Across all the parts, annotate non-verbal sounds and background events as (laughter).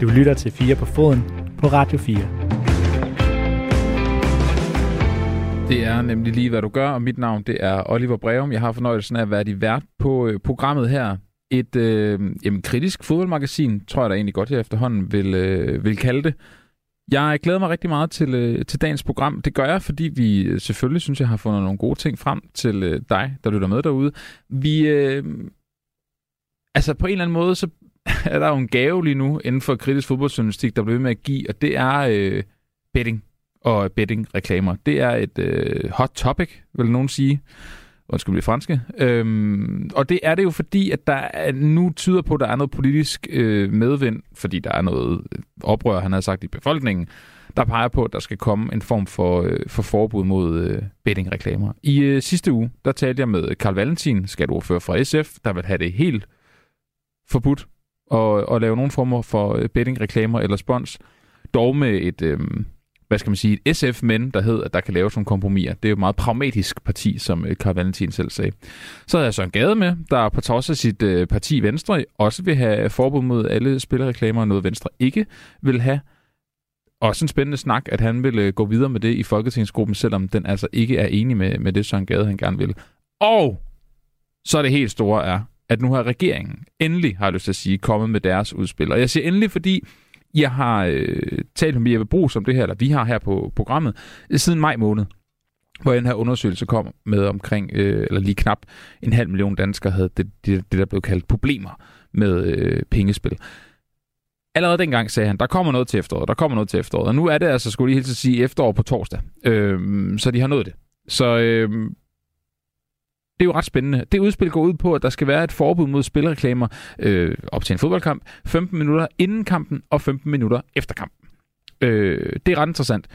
Du lytter til 4 på foden på Radio 4. Det er nemlig lige, hvad du gør, og mit navn det er Oliver Breum. Jeg har fornøjelsen af at være vært på øh, programmet her. Et øh, jamen, kritisk fodboldmagasin, tror jeg da egentlig godt, jeg efterhånden vil, øh, vil kalde det. Jeg glæder mig rigtig meget til, øh, til dagens program. Det gør jeg, fordi vi øh, selvfølgelig synes, jeg har fundet nogle gode ting frem til øh, dig, der lytter med derude. Vi, øh, altså på en eller anden måde, så (laughs) er der jo en gave lige nu inden for kritisk fodboldjournalistik, der bliver ved med at give, og det er øh, betting og betting-reklamer. Det er et øh, hot topic, vil nogen sige. Undskyld, det franske. Øhm, og det er det jo fordi, at der er, nu tyder på, at der er noget politisk øh, medvind, fordi der er noget øh, oprør, han har sagt i befolkningen, der peger på, at der skal komme en form for, øh, for forbud mod øh, betting-reklamer. I øh, sidste uge, der talte jeg med Karl Valentin, skatteordfører fra SF, der vil have det helt forbudt at, at lave nogen former for bettingreklamer betting-reklamer eller spons, dog med et... Øh, hvad skal man sige, et SF-men, der hed, at der kan laves nogle kompromiser. Det er jo et meget pragmatisk parti, som øh, Karl Valentin selv sagde. Så havde jeg Søren Gade med, der på trods af sit øh, parti Venstre også vil have forbud mod alle spillereklamer, noget Venstre ikke vil have. Også en spændende snak, at han vil øh, gå videre med det i Folketingsgruppen, selvom den altså ikke er enig med, med det, Søren Gade han gerne vil. Og så er det helt store er, at nu har regeringen endelig, har jeg lyst til at sige, kommet med deres udspil. Og jeg siger endelig, fordi jeg har øh, talt med Jeppe Brugs om det her, eller vi har her på programmet, siden maj måned, hvor den her undersøgelse kom med omkring, øh, eller lige knap en halv million danskere havde det, det, det der blev kaldt problemer med øh, pengespil. Allerede dengang sagde han, der kommer noget til efteråret, der kommer noget til efteråret. Og nu er det altså, skulle jeg helt sige, efterår på torsdag. Øh, så de har nået det. Så øh, det er jo ret spændende. Det udspil går ud på, at der skal være et forbud mod spilreklamer øh, op til en fodboldkamp, 15 minutter inden kampen og 15 minutter efter kampen. Øh, det er ret interessant.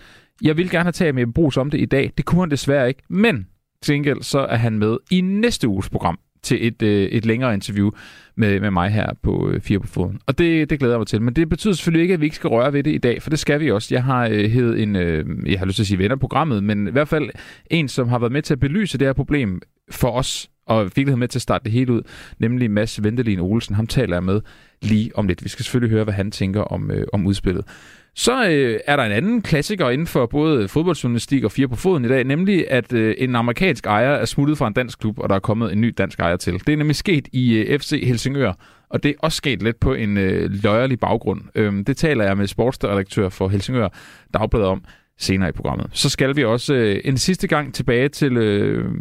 Jeg vil gerne have taget med Brugs om det i dag. Det kunne han desværre ikke, men til gengæld så er han med i næste uges program til et, øh, et længere interview med, med mig her på øh, Fire på Foden. Og det, det glæder jeg mig til. Men det betyder selvfølgelig ikke, at vi ikke skal røre ved det i dag, for det skal vi også. Jeg har øh, hed en, øh, jeg har lyst til at sige venner programmet, men i hvert fald en, som har været med til at belyse det her problem for os, og fik med til at starte det hele ud, nemlig Mads Ventelin Olsen. Ham taler jeg med lige om lidt. Vi skal selvfølgelig høre, hvad han tænker om, øh, om udspillet. Så øh, er der en anden klassiker inden for både fodboldjournalistik og fire på foden i dag, nemlig at øh, en amerikansk ejer er smuttet fra en dansk klub, og der er kommet en ny dansk ejer til. Det er nemlig sket i øh, FC Helsingør, og det er også sket lidt på en øh, løjerlig baggrund. Øh, det taler jeg med sportsredaktør for Helsingør Dagbladet om senere i programmet. Så skal vi også øh, en sidste gang tilbage til... Øh,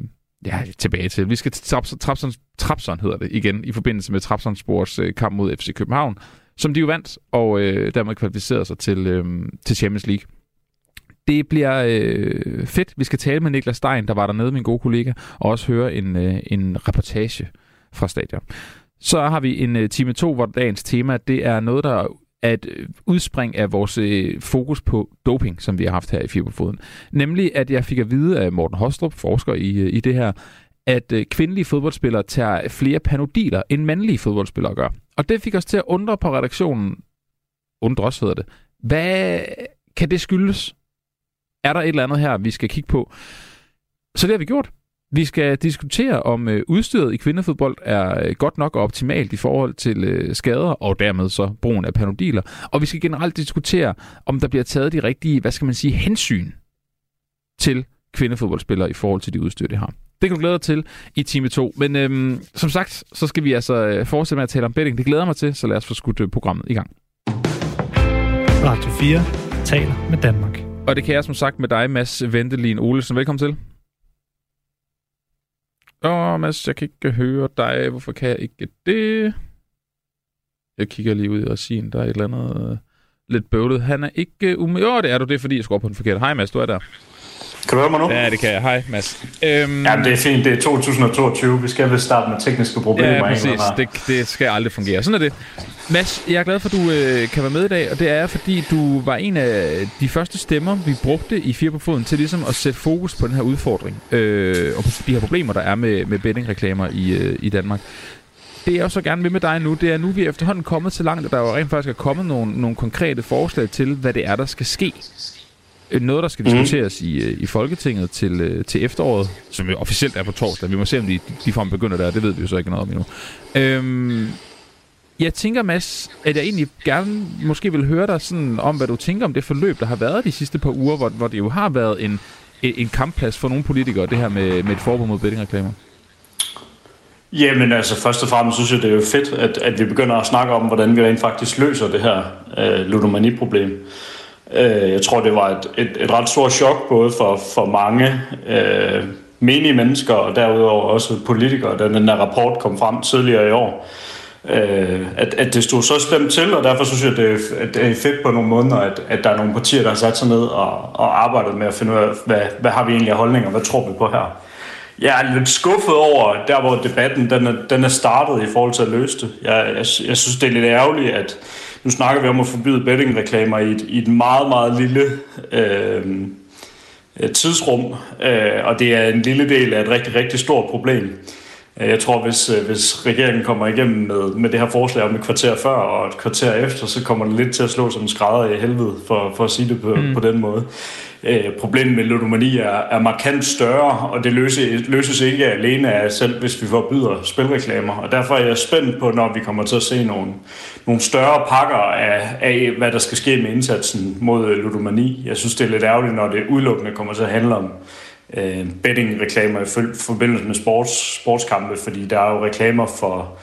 ja, tilbage til. Vi skal til Trapson, Trapson hedder det igen, i forbindelse med Trapson Sports øh, kamp mod FC København, som de jo vandt, og øh, dermed kvalificerede sig til, øh, til Champions League. Det bliver øh, fedt. Vi skal tale med Niklas Stein, der var dernede, min gode kollega, og også høre en, øh, en reportage fra stadion. Så har vi en øh, time 2, hvor dagens tema, det er noget, der at et udspring af vores øh, fokus på doping, som vi har haft her i Fiberfoden. Nemlig, at jeg fik at vide af Morten Hostrup, forsker i, øh, i det her, at øh, kvindelige fodboldspillere tager flere panodiler, end mandlige fodboldspillere gør. Og det fik os til at undre på redaktionen, undre os hedder det, hvad kan det skyldes? Er der et eller andet her, vi skal kigge på? Så det har vi gjort. Vi skal diskutere, om øh, udstyret i kvindefodbold er øh, godt nok og optimalt i forhold til øh, skader, og dermed så brugen af panodiler. Og vi skal generelt diskutere, om der bliver taget de rigtige, hvad skal man sige, hensyn til kvindefodboldspillere i forhold til de udstyr, de har. Det kan du glæde dig til i time 2. Men øhm, som sagt, så skal vi altså fortsætte med at tale om betting. Det glæder mig til, så lad os få skudt programmet i gang. Radio 4 taler med Danmark. Og det kan jeg som sagt med dig, Mads Ventelin Olesen. Velkommen til. Åh, Mads, jeg kan ikke høre dig. Hvorfor kan jeg ikke det? Jeg kigger lige ud i regien. Der er et eller andet øh, lidt bøvlet. Han er ikke... Um... Jo, det er du. Det er, fordi jeg skruer på den forkerte. Hej, Mads. Du er der. Kan du høre mig nu? Ja, det kan jeg. Hej, Mads. Øhm... Ja, det er fint. Det er 2022. Vi skal vel starte med tekniske problemer. Ja, præcis. Det, det skal aldrig fungere. Sådan er det. Mads, jeg er glad for, at du øh, kan være med i dag, og det er, fordi du var en af de første stemmer, vi brugte i Fire på Foden til ligesom at sætte fokus på den her udfordring, øh, og på de her problemer, der er med, med bettingreklamer i, øh, i Danmark. Det jeg også så gerne vil med dig nu, det er nu, vi er efterhånden kommet så langt, at der jo rent faktisk er kommet nogle, nogle konkrete forslag til, hvad det er, der skal ske noget, der skal mhm. diskuteres mm. i, øh, i Folketinget til, øh, til efteråret, som jo officielt er på torsdag. Vi må se, om de, de får begynder der. Det ved vi jo så ikke noget om endnu. Øhm, Jeg tænker, Mads, at jeg egentlig gerne måske vil høre dig sådan om, hvad du tænker om det forløb, der har været de sidste par uger, hvor, hvor det jo har været en, en kampplads for nogle politikere, det her med, med et forbud mod bettingreklamer. Jamen altså, først og fremmest synes jeg, det er jo fedt, at, at vi begynder at snakke om, hvordan vi rent faktisk løser det her øh, ludomani-problem. Øh, jeg tror, det var et, et, et ret stort chok, både for, for mange øh, menige mennesker, og derudover også politikere, da den der rapport kom frem tidligere i år. Øh, at, at det stod så slemt til, og derfor synes jeg, det er, at det er fedt på nogle måneder, at, at der er nogle partier, der har sat sig ned og, og arbejdet med at finde ud af, hvad, hvad har vi egentlig af holdninger, hvad tror vi på her. Jeg er lidt skuffet over, der hvor debatten den er, den er startet i forhold til at løse det. Jeg, jeg, jeg synes, det er lidt ærgerligt, at nu snakker vi om at forbyde bettingreklamer i et, i et meget, meget lille øh, tidsrum, øh, og det er en lille del af et rigtig, rigtig stort problem. Jeg tror, hvis, hvis regeringen kommer igennem med, med det her forslag om et kvarter før og et kvarter efter, så kommer det lidt til at slå som en skrædder i helvede, for, for at sige det på, mm. på den måde. Øh, problemet med ludomani er, er markant større, og det løses, løses ikke alene af selv, hvis vi forbyder spilreklamer. Og derfor er jeg spændt på, når vi kommer til at se nogle, nogle større pakker af, af, hvad der skal ske med indsatsen mod øh, ludomani. Jeg synes, det er lidt ærgerligt, når det udelukkende kommer til at handle om øh, betting-reklamer i forbindelse med sports, sportskampe, fordi der er jo reklamer for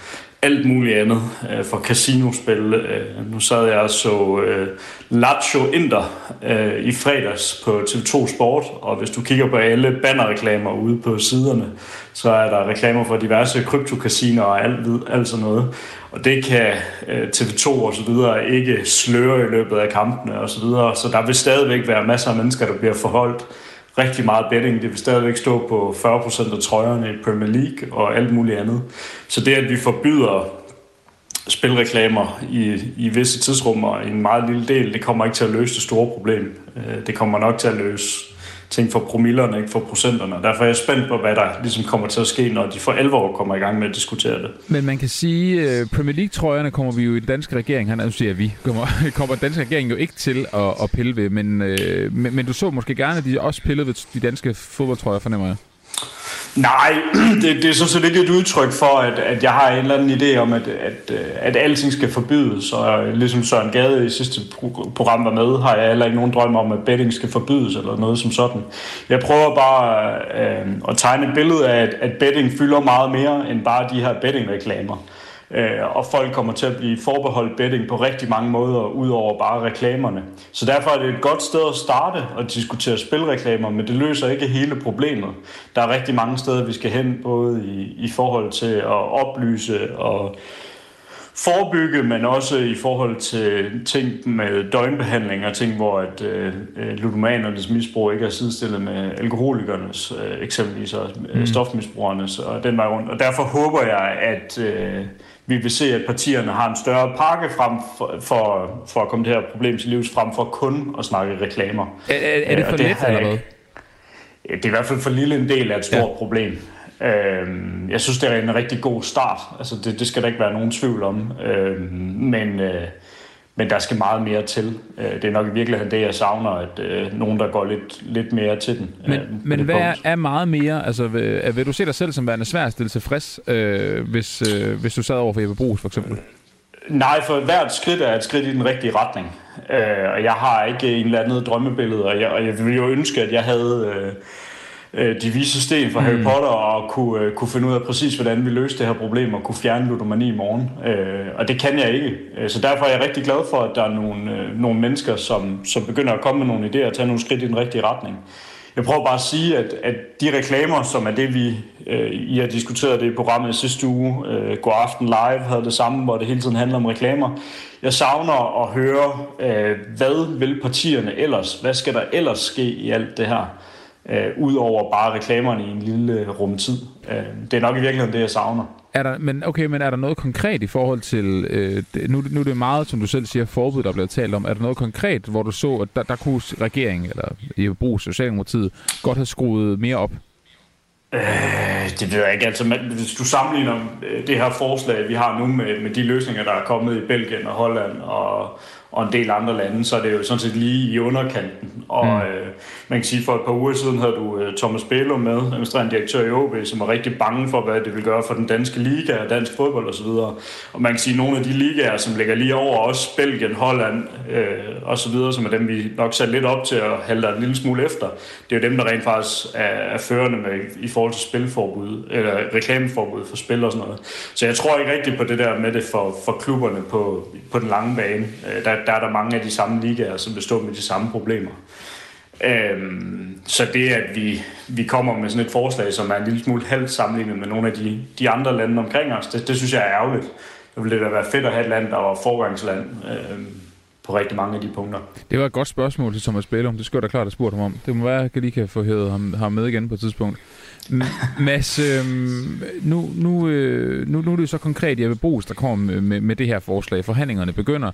alt muligt andet, øh, for casinospil. Øh, nu sad jeg og så øh, Lazio Inter øh, i fredags på TV2 Sport, og hvis du kigger på alle bannerreklamer ude på siderne, så er der reklamer for diverse kryptokasiner og alt, alt sådan noget. Og det kan øh, TV2 og så videre ikke sløre i løbet af kampene og så videre, så der vil stadigvæk være masser af mennesker, der bliver forholdt rigtig meget betting. Det vil stadigvæk stå på 40% af trøjerne i Premier League og alt muligt andet. Så det, at vi forbyder spilreklamer i, i visse tidsrummer i en meget lille del, det kommer ikke til at løse det store problem. Øh, det kommer nok til at løse ting for promillerne, ikke for procenterne. Derfor er jeg spændt på, hvad der ligesom kommer til at ske, når de for alvor kommer i gang med at diskutere det. Men man kan sige, at Premier League-trøjerne kommer vi jo i den danske regering, han siger vi, kommer, (laughs) kommer den danske regering jo ikke til at, at pille ved, men, øh, men, men du så måske gerne, at de også pillede ved de danske fodboldtrøjer, fornemmer jeg. Nej, (clears throat) det, det er sådan set lidt et udtryk for, at, at jeg har en eller anden idé om, at, at, øh, at alting skal forbydes. Og ligesom Søren Gade i sidste program var med, har jeg heller ikke nogen drøm om, at betting skal forbydes eller noget som sådan. Jeg prøver bare øh, at tegne et billede af, at, at betting fylder meget mere end bare de her bettingreklamer. Øh, og folk kommer til at blive forbeholdt betting på rigtig mange måder, udover bare reklamerne. Så derfor er det et godt sted at starte at diskutere spilreklamer, men det løser ikke hele problemet. Der er rigtig mange steder, vi skal hen, både i, i forhold til at oplyse og forebygge, men også i forhold til ting med døgnbehandling og ting, hvor at, øh, ludomanernes misbrug ikke er sidestillet med alkoholikernes, øh, eksempelvis og øh, mm. stofmisbrugernes og den vej rundt. Og derfor håber jeg, at øh, vi vil se, at partierne har en større pakke frem for, for, for at komme det her problem til livs, frem for kun at snakke reklamer. Er, er, er det for det lidt, eller hvad? Det er i hvert fald for lille en del af et stort ja. problem. Øhm, jeg synes, det er en rigtig god start. Altså, det, det skal der ikke være nogen tvivl om. Øhm, men, øh, men der skal meget mere til. Øh, det er nok i virkeligheden det, jeg savner, at øh, nogen, der går lidt, lidt mere til den. Men, øh, men hvad er, er meget mere? Altså, vil, vil du se dig selv som værende svært at stille tilfreds, øh, hvis, øh, hvis du sad over for Jeppe Brugs, for eksempel? Nej, for hvert skridt er et skridt i den rigtige retning. Øh, og jeg har ikke en eller anden drømmebillede, og jeg, og jeg ville jo ønske, at jeg havde... Øh, øh, de vise sten fra Harry mm. Potter og kunne, øh, kunne finde ud af præcis, hvordan vi løste det her problem og kunne fjerne ludomani i morgen. Øh, og det kan jeg ikke. Øh, så derfor er jeg rigtig glad for, at der er nogle, øh, nogle mennesker, som, som begynder at komme med nogle idéer og tage nogle skridt i den rigtige retning. Jeg prøver bare at sige, at, at de reklamer, som er det, vi øh, I har diskuteret det i programmet i sidste uge, øh, God Aften Live havde det samme, hvor det hele tiden handler om reklamer. Jeg savner at høre, øh, hvad vil partierne ellers? Hvad skal der ellers ske i alt det her? Øh, ud over bare reklamerne i en lille rumtid. Øh, det er nok i virkeligheden det, jeg savner. Er der, men okay, men er der noget konkret i forhold til, øh, nu, nu er det meget, som du selv siger, forbud, der er blevet talt om. Er der noget konkret, hvor du så, at der, der kunne regeringen, eller i brug Socialdemokratiet, godt have skruet mere op? Øh, det ved jeg ikke. Altså, men, hvis du sammenligner øh, det her forslag, vi har nu med, med de løsninger, der er kommet i Belgien og Holland og, og en del andre lande, så er det jo sådan set lige i underkanten. Og mm. øh, man kan sige, for et par uger siden havde du øh, Thomas Bælum med, administrerende direktør i OB, som var rigtig bange for, hvad det vil gøre for den danske liga og dansk fodbold osv. Og, og man kan sige, at nogle af de ligaer, som ligger lige over os, Belgien, Holland øh, osv., som er dem, vi nok sat lidt op til at halde en lille smule efter, det er jo dem, der rent faktisk er, er førende med i forhold til spilforbud, eller reklameforbud for spil og sådan noget. Så jeg tror ikke rigtigt på det der med det for, for klubberne på, på den lange bane. Øh, der, der er der mange af de samme ligaer, som består med de samme problemer. Øhm, så det, at vi, vi kommer med sådan et forslag, som er en lille smule halvt sammenlignet med nogle af de, de andre lande omkring os, det, det synes jeg er ærgerligt. Det ville da være fedt at have et land, der var forgangsland øhm, på rigtig mange af de punkter. Det var et godt spørgsmål til Thomas Bælum. Det skulle jeg da klart have spurgt ham om. Det må være, at jeg lige kan få hævet ham, ham med igen på et tidspunkt. (laughs) Mads, øh, nu, nu, øh, nu, nu er det jo så konkret Jeppe Brugs, der kommer med, med det her forslag. Forhandlingerne begynder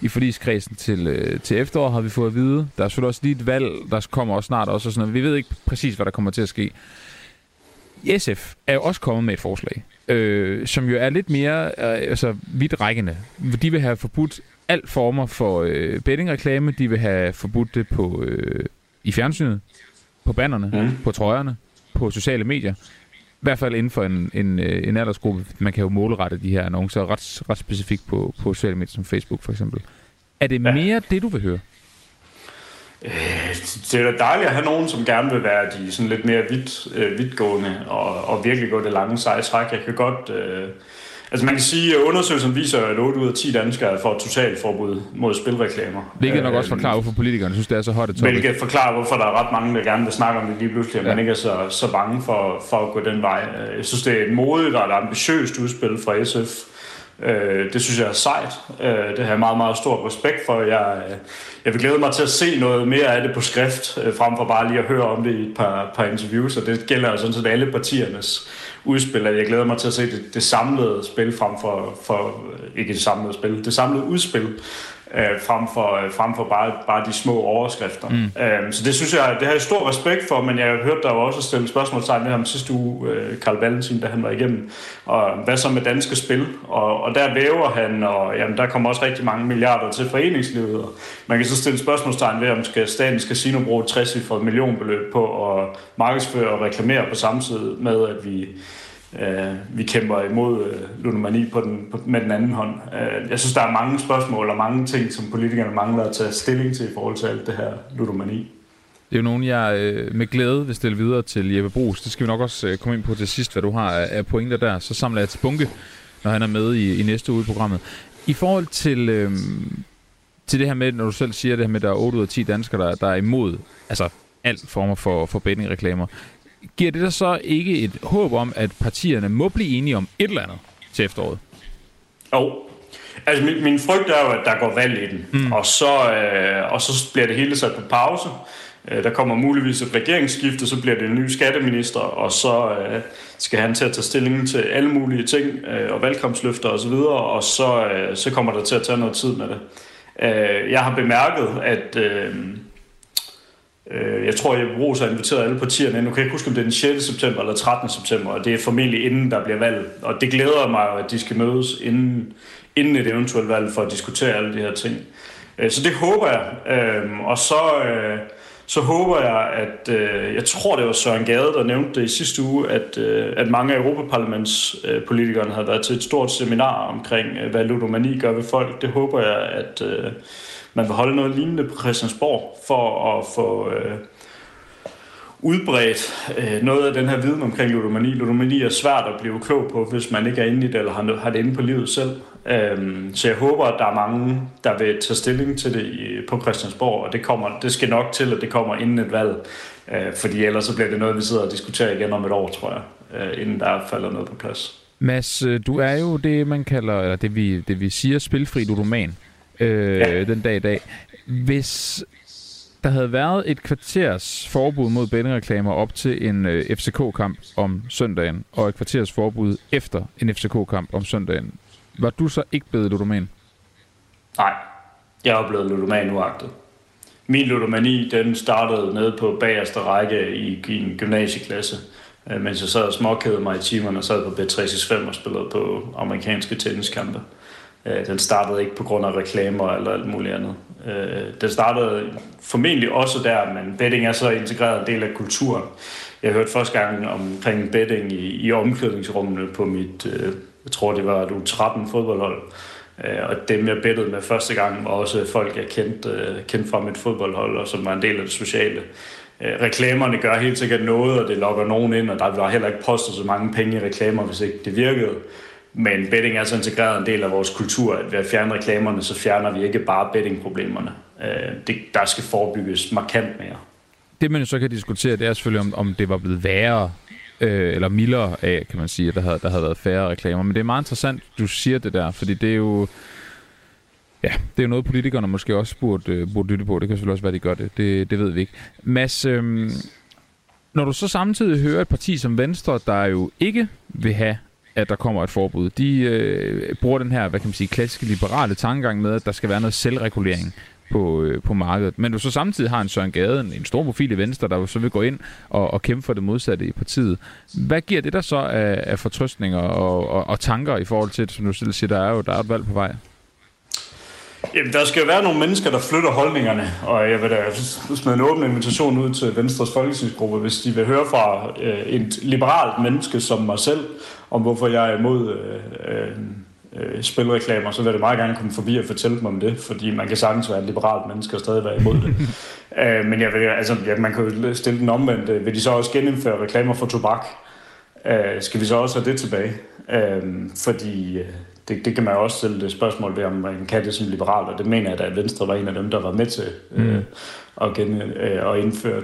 i forligskredsen til, øh, til efterår, har vi fået at vide. Der er selvfølgelig også lige et valg, der kommer også snart også. Og sådan noget. Vi ved ikke præcis, hvad der kommer til at ske. SF er jo også kommet med et forslag, øh, som jo er lidt mere øh, altså, vidtrækkende. De vil have forbudt alt former for øh, bettingreklame. De vil have forbudt det på øh, i fjernsynet, på bannerne, mm. på trøjerne, på sociale medier. I hvert fald inden for en, en, øh, en aldersgruppe. Man kan jo målrette de her annoncer ret, ret specifikt på, på sociale medier som Facebook for eksempel. Er det ja. mere det, du vil høre? Øh, det er da dejligt at have nogen, som gerne vil være de sådan lidt mere vidt, øh, vidtgående og, og virkelig gå det lange seje træk. Jeg kan godt... Øh, Altså man kan sige, at undersøgelsen viser, at 8 ud af 10 danskere får et totalt forbud mod spilreklamer. Hvilket nok også forklarer, hvorfor politikerne synes, det er så hot et topic. Hvilket forklarer, hvorfor der er ret mange, der gerne vil snakke om det lige pludselig, at ja. man ikke er så, så bange for, for at gå den vej. Jeg synes, det er et modigt og et ambitiøst udspil fra SF. Øh, det synes jeg er sejt. Øh, det har jeg meget, meget stor respekt for. Jeg, jeg vil glæde mig til at se noget mere af det på skrift, øh, frem for bare lige at høre om det i et par, par interviews, og det gælder sådan set alle partiernes udspil, at jeg glæder mig til at se det, det samlede spil frem for, for øh, ikke det samlede spil, det samlede udspil øh, frem, for, øh, frem for bare, bare de små overskrifter. Mm. Øh, så det synes jeg, det har jeg stor respekt for, men jeg har hørt der var også stillet spørgsmålstegn med ham sidste uge, øh, Karl Valentin, da han var igennem, og hvad så med danske spil? Og, og der væver han, og jamen, der kommer også rigtig mange milliarder til foreningslivet, og man kan så stille spørgsmålstegn ved, om skal statens casino bruge 60 for millionbeløb på at markedsføre og reklamere på samme tid med, at vi øh, vi kæmper imod øh, ludomani på den, på, med den anden hånd. Øh, jeg synes, der er mange spørgsmål og mange ting, som politikerne mangler at tage stilling til i forhold til alt det her ludomani. Det er jo nogen, jeg øh, med glæde vil stille videre til Jeppe Brugs. Det skal vi nok også øh, komme ind på til sidst, hvad du har af pointer der. Så samler jeg til bunke, når han er med i, i næste uge i programmet. I forhold til, øh, til det her med, når du selv siger det her med, at der er 8 ud af 10 danskere, der, der er imod altså alt former for, for bettingreklamer giver det der så ikke et håb om, at partierne må blive enige om et eller andet til efteråret? Jo. Oh. Altså, min, min frygt er jo, at der går valg i den, mm. og, så, øh, og så bliver det hele sat på pause. Øh, der kommer muligvis et regeringsskifte, så bliver det en ny skatteminister, og så øh, skal han til at tage stilling til alle mulige ting, øh, og valgkampsløfter osv., og, og så, øh, så kommer der til at tage noget tid med det. Øh, jeg har bemærket, at... Øh, Øh, jeg tror, at Ros har inviteret alle partierne Nu kan jeg ikke huske, om det er den 6. september eller 13. september, og det er formentlig inden der bliver valg. Og det glæder mig at de skal mødes inden, inden et eventuelt valg for at diskutere alle de her ting. Øh, så det håber jeg. Øh, og så, øh, så håber jeg, at øh, jeg tror, det var Søren Gade, der nævnte det i sidste uge, at, øh, at mange af Europaparlamentspolitikerne havde været til et stort seminar omkring, øh, hvad ludomani gør ved folk. Det håber jeg, at man vil holde noget lignende på Christiansborg for at få øh, udbredt øh, noget af den her viden omkring ludomani. Ludomani er svært at blive klog på, hvis man ikke er inde i det eller har, har det inde på livet selv. Øh, så jeg håber, at der er mange, der vil tage stilling til det i, på Christiansborg, og det, kommer, det skal nok til, at det kommer inden et valg. Øh, fordi ellers så bliver det noget, vi sidder og diskuterer igen om et år, tror jeg, øh, inden der falder noget på plads. Mads, øh, du er jo det, man kalder, eller det vi, det vi siger, spilfri ludoman øh, ja. den dag i dag. Hvis der havde været et kvarters forbud mod bettingreklamer op til en øh, FCK-kamp om søndagen, og et kvarters forbud efter en FCK-kamp om søndagen, var du så ikke blevet ludoman? Nej, jeg er blevet ludoman uagtet. Min ludomani, den startede nede på bagerste række i, i en gymnasieklasse, øh, mens jeg sad og småkædede mig i timerne og sad på B365 og spillede på amerikanske tenniskampe. Øh, den startede ikke på grund af reklamer eller alt muligt andet. Øh, den startede formentlig også der, men betting er så integreret en del af kulturen. Jeg hørte første gang omkring betting i, i omklædningsrummene på mit, jeg tror det var et U13 fodboldhold. Øh, og dem jeg bettede med første gang var også folk, jeg kendte, øh, kendte fra mit fodboldhold, og som var en del af det sociale. Øh, reklamerne gør helt sikkert noget, og det lokker nogen ind, og der var heller ikke postet så mange penge i reklamer, hvis ikke det virkede. Men betting er så integreret en del af vores kultur, at ved at fjerne reklamerne, så fjerner vi ikke bare bettingproblemerne. Det, der skal forebygges markant mere. Det man jo så kan diskutere, det er selvfølgelig, om, om det var blevet værre øh, eller mildere af, kan man sige, at der havde, der havde været færre reklamer. Men det er meget interessant, du siger det der, fordi det er jo... Ja, det er jo noget, politikerne måske også burde, øh, burde lytte på. Det kan selvfølgelig også være, de gør det. Det, det ved vi ikke. Mads, øh, når du så samtidig hører et parti som Venstre, der jo ikke vil have, at der kommer et forbud, de øh, bruger den her, hvad kan man sige, klassiske liberale tankegang med, at der skal være noget selvregulering på, øh, på markedet. Men du så samtidig har en Søren Gade, en stor profil i Venstre, der så vil gå ind og, og kæmpe for det modsatte i partiet. Hvad giver det der så af, af fortrøstninger og, og, og tanker i forhold til, som du selv siger, der er jo der er et valg på vej? Jamen, der skal jo være nogle mennesker, der flytter holdningerne, og jeg vil da smide en åben invitation ud til Venstres folketingsgruppe, hvis de vil høre fra øh, et liberalt menneske som mig selv, om hvorfor jeg er imod øh, øh, øh, spilreklamer, så vil jeg meget gerne komme forbi og fortælle dem om det, fordi man kan sagtens være et liberalt menneske og stadig være imod det. (laughs) øh, men jeg vil, altså, ja, man kan jo stille den omvendt. Vil de så også genindføre reklamer for tobak? Øh, skal vi så også have det tilbage? Øh, fordi øh, det, det kan man jo også stille det spørgsmål ved, om man kan det som liberal, og det mener jeg, at Venstre var en af dem, der var med til øh, mm. at, gen, øh, at indføre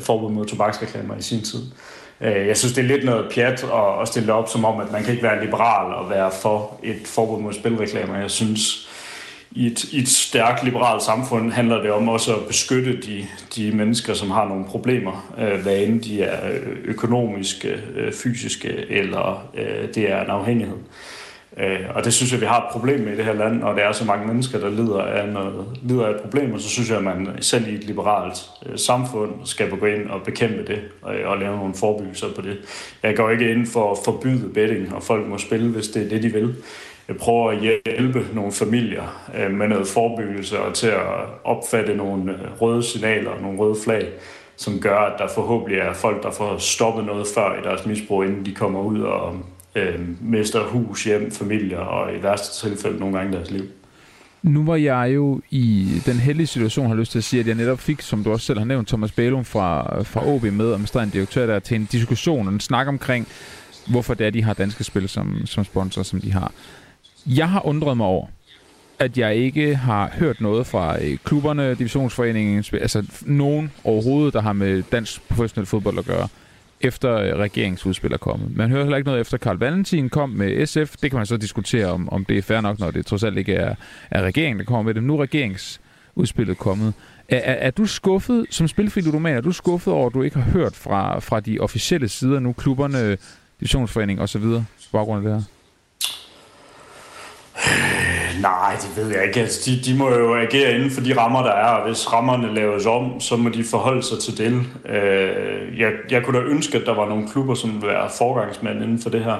forbud mod tobaksreklamer i sin tid. Øh, Øh, jeg synes, det er lidt noget pjat at, stille op som om, at man kan ikke være liberal og være for et forbud mod spilreklamer. Jeg synes, i et, i et stærkt liberalt samfund handler det om også at beskytte de, de mennesker, som har nogle problemer, øh, hvad end de er økonomiske, øh, fysiske eller øh, det er en afhængighed. Øh, Øh, og det synes jeg, vi har et problem med i det her land, og det er så mange mennesker, der lider af, noget, lider af et problem, og så synes jeg, at man selv i et liberalt øh, samfund skal gå ind og bekæmpe det, og, og lave nogle forebyggelser på det. Jeg går ikke ind for at forbyde betting, og folk må spille, hvis det er det, de vil. Jeg prøver at hjælpe nogle familier med noget forebyggelse og til at opfatte nogle røde signaler, nogle røde flag, som gør, at der forhåbentlig er folk, der får stoppet noget før i deres misbrug, inden de kommer ud og øh, mister hus, hjem, familier og i værste tilfælde nogle gange deres liv. Nu var jeg jo i den heldige situation, har lyst til at sige, at jeg netop fik, som du også selv har nævnt, Thomas Bælum fra, fra OB med, administrerende direktør der, til en diskussion og en snak omkring, hvorfor det er, de har danske spil som, som sponsor, som de har. Jeg har undret mig over, at jeg ikke har hørt noget fra øh, klubberne, divisionsforeningen, altså nogen overhovedet, der har med dansk professionel fodbold at gøre efter øh, regeringsudspil er kommet. Man hører heller ikke noget efter Karl Valentin kom med SF. Det kan man så diskutere, om, om det er fair nok, når det trods alt ikke er, er regeringen, der kommer med det. Nu er regeringsudspillet kommet. Er, er, er du skuffet, som spilfri ludoman, er du skuffet over, at du ikke har hørt fra, fra de officielle sider nu, klubberne, divisionsforening osv., på baggrund af det her? Nej, det ved jeg ikke. Altså, de, de må jo agere inden for de rammer, der er, og hvis rammerne laves om, så må de forholde sig til det. Øh, jeg, jeg kunne da ønske, at der var nogle klubber, som ville være forgangsmænd inden for det her,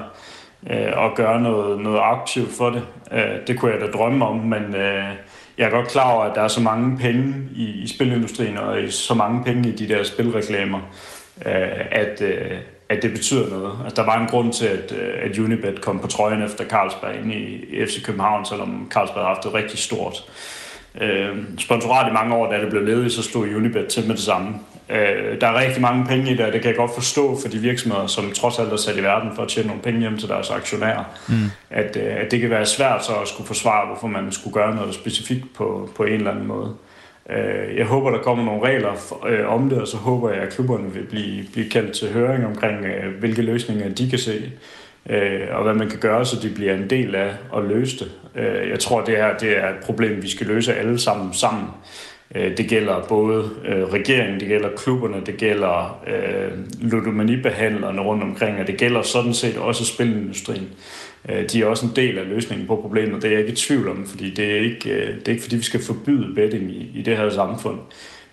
øh, og gøre noget, noget aktivt for det. Øh, det kunne jeg da drømme om, men øh, jeg er godt klar over, at der er så mange penge i, i spilindustrien, og så mange penge i de der spilreklamer, øh, at... Øh, at det betyder noget. Altså, der var en grund til, at, øh, at Unibet kom på trøjen efter Carlsberg ind i FC København, selvom Carlsberg har haft et rigtig stort øh, sponsorat i mange år, da det blev ledet, så stod Unibet til med det samme. Øh, der er rigtig mange penge i det, og det kan jeg godt forstå for de virksomheder, som trods alt er sat i verden for at tjene nogle penge hjem til deres aktionærer. Mm. At, øh, at det kan være svært så at skulle forsvare, hvorfor man skulle gøre noget specifikt på, på en eller anden måde. Øh, Øh, jeg håber, der kommer nogle regler øh, om det, og så håber jeg, at klubberne vil blive, blive kaldt til høring omkring, øh, hvilke løsninger de kan se, øh, og hvad man kan gøre, så de bliver en del af at løse det. Øh, jeg tror, det her det er et problem, vi skal løse alle sammen sammen. Det gælder både regeringen, det gælder klubberne, det gælder ludomanibehandlerne rundt omkring, og det gælder sådan set også spilindustrien. Øh, de er også en del af løsningen på problemet. Det er jeg ikke i tvivl om, fordi det er ikke, øh, det er ikke fordi, vi skal forbyde betting i, i det her samfund.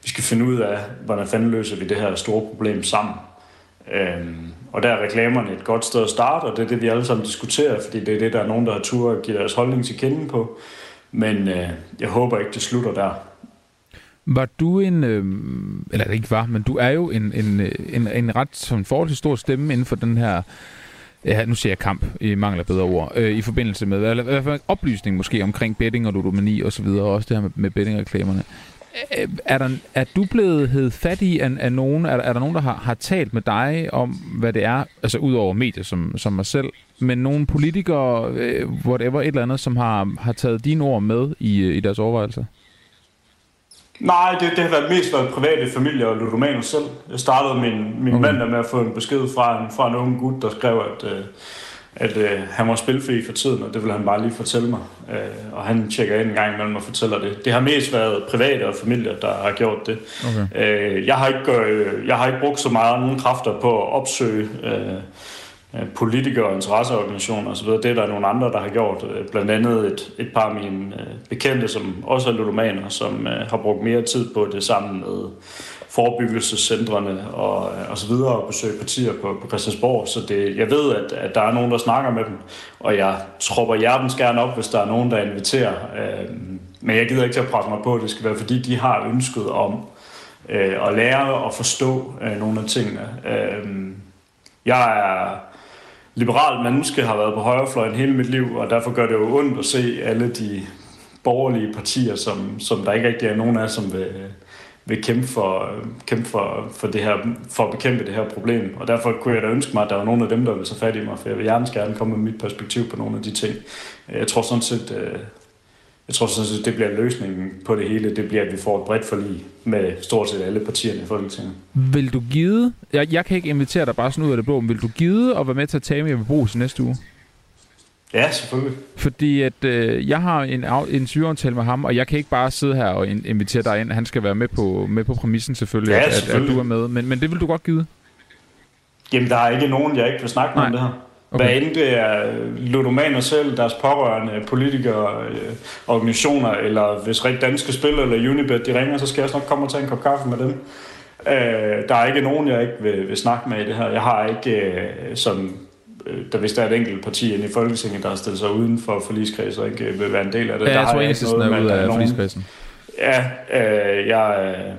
Vi skal finde ud af, hvordan fanden løser vi det her store problem sammen. Øhm, Og der er reklamerne et godt sted at starte, og det er det, vi alle sammen diskuterer, fordi det er det, der er nogen, der har tur at give deres holdning til kende på. Men øh, jeg håber ikke, det slutter der. Var du en, øh, eller det ikke var, men du er jo en, en, en, en ret sådan forholdsvis stor stemme inden for den her, ja, nu siger jeg kamp i mangel af bedre ord, øh, i forbindelse med, eller i hvert fald oplysning måske omkring betting og ludomani og så videre, og også det her med, med bettingreklamerne. Øh, er, der, er du blevet hed fat i af, af nogen? Er, er der nogen, der har, har talt med dig om, hvad det er, altså ud over medier som, som mig selv, men nogle politikere, øh, whatever, et eller andet, som har, har taget dine ord med i, øh, i deres overvejelser? Nej, det, det har været mest været private familier og ludomaner selv. Jeg startede min, min okay. mandag med at få en besked fra en, fra en ung gut, der skrev, at, øh, at øh, han var spilfri for tiden, og det ville han bare lige fortælle mig. Øh, og han tjekker ind en gang imellem og fortæller det. Det har mest været private og familier, der har gjort det. Okay. Øh, jeg, har ikke, øh, jeg har ikke brugt så meget nogen kræfter på at opsøge... Øh, Øh, politikere og interesseorganisationer osv. Det er der nogle andre, der har gjort. Øh, blandt andet et, et par af mine øh, bekendte, som også er ludomaner, som har brugt mere tid på det sammen med forebyggelsescentrene og, og så videre og besøge partier på, på Christiansborg. Så det, jeg ved, at, at der er nogen, der snakker med dem, og jeg tropper hjertens gerne op, hvis der er nogen, der inviterer. men jeg gider ikke til at presse mig på, det skal være, fordi de har ønsket om at lære og forstå nogle af tingene. jeg er liberalt menneske, har været på højrefløjen hele mit liv, og derfor gør det jo ondt at se alle de borgerlige partier, som, som der ikke rigtig er nogen af, som vil, vil kæmpe, for, kæmpe for, for, det her, for at bekæmpe det her problem. Og derfor kunne jeg da ønske mig, at der var nogen af dem, der ville tage fat i mig, for jeg vil gerne gerne komme med mit perspektiv på nogle af de ting. Jeg tror sådan set, øh, jeg tror sådan set, det bliver løsningen på det hele. Det bliver, at vi får et bredt forlig med stort set alle partierne i Folketinget. Vil du give... Jeg, jeg kan ikke invitere dig bare sådan ud af det blå, men vil du give at være med til at tage med Brugs næste uge? Ja, selvfølgelig. Fordi at øh, jeg har en, en sygeaftale med ham, og jeg kan ikke bare sidde her og in, invitere dig ind. Han skal være med på, med på præmissen selvfølgelig, ja, at, selvfølgelig. At, at du er med. Men, men det vil du godt give? Jamen, der er ikke nogen, jeg ikke vil snakke med om det her. Okay. Hvad end det er ludomaner selv, deres pårørende, politikere, øh, organisationer, eller hvis rigtig danske spil eller Unibet, de ringer, så skal jeg også nok komme og tage en kop kaffe med dem. Øh, der er ikke nogen, jeg ikke vil, vil snakke med i det her. Jeg har ikke, øh, som der hvis der er et enkelt parti inde i Folketinget, der har stillet sig uden for forligskredsen og ikke vil være en del af det. Ja, jeg der tror, enhedslisten er ude af forligskredsen. Ja, øh, jeg... Øh,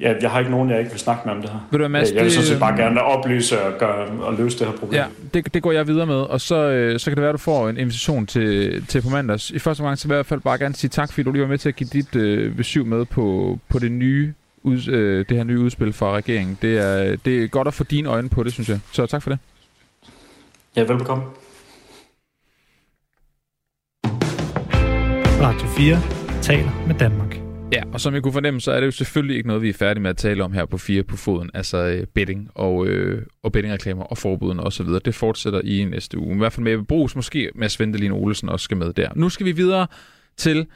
Ja, jeg har ikke nogen, jeg ikke vil snakke med om det her. Vil du Mads, jeg vil sådan set bare gerne oplyse og, gøre, og løse det her problem. Ja, det, det går jeg videre med, og så, øh, så kan det være, at du får en invitation til, til på mandags. I første omgang så vil jeg i hvert fald bare gerne sige tak, fordi du lige var med til at give dit øh, besøg med på, på det nye ud, øh, det her nye udspil fra regeringen. Det er, det er godt at få dine øjne på det, synes jeg. Så tak for det. Ja, velbekomme. Radio 4 taler med Danmark. Ja, og som jeg kunne fornemme, så er det jo selvfølgelig ikke noget, vi er færdige med at tale om her på fire på foden. Altså øh, betting og, øh, og bettingreklamer og forbuden og så videre. Det fortsætter i næste uge. I hvert fald med Brugs, måske med Svendelin Olsen også skal med der. Nu skal vi videre til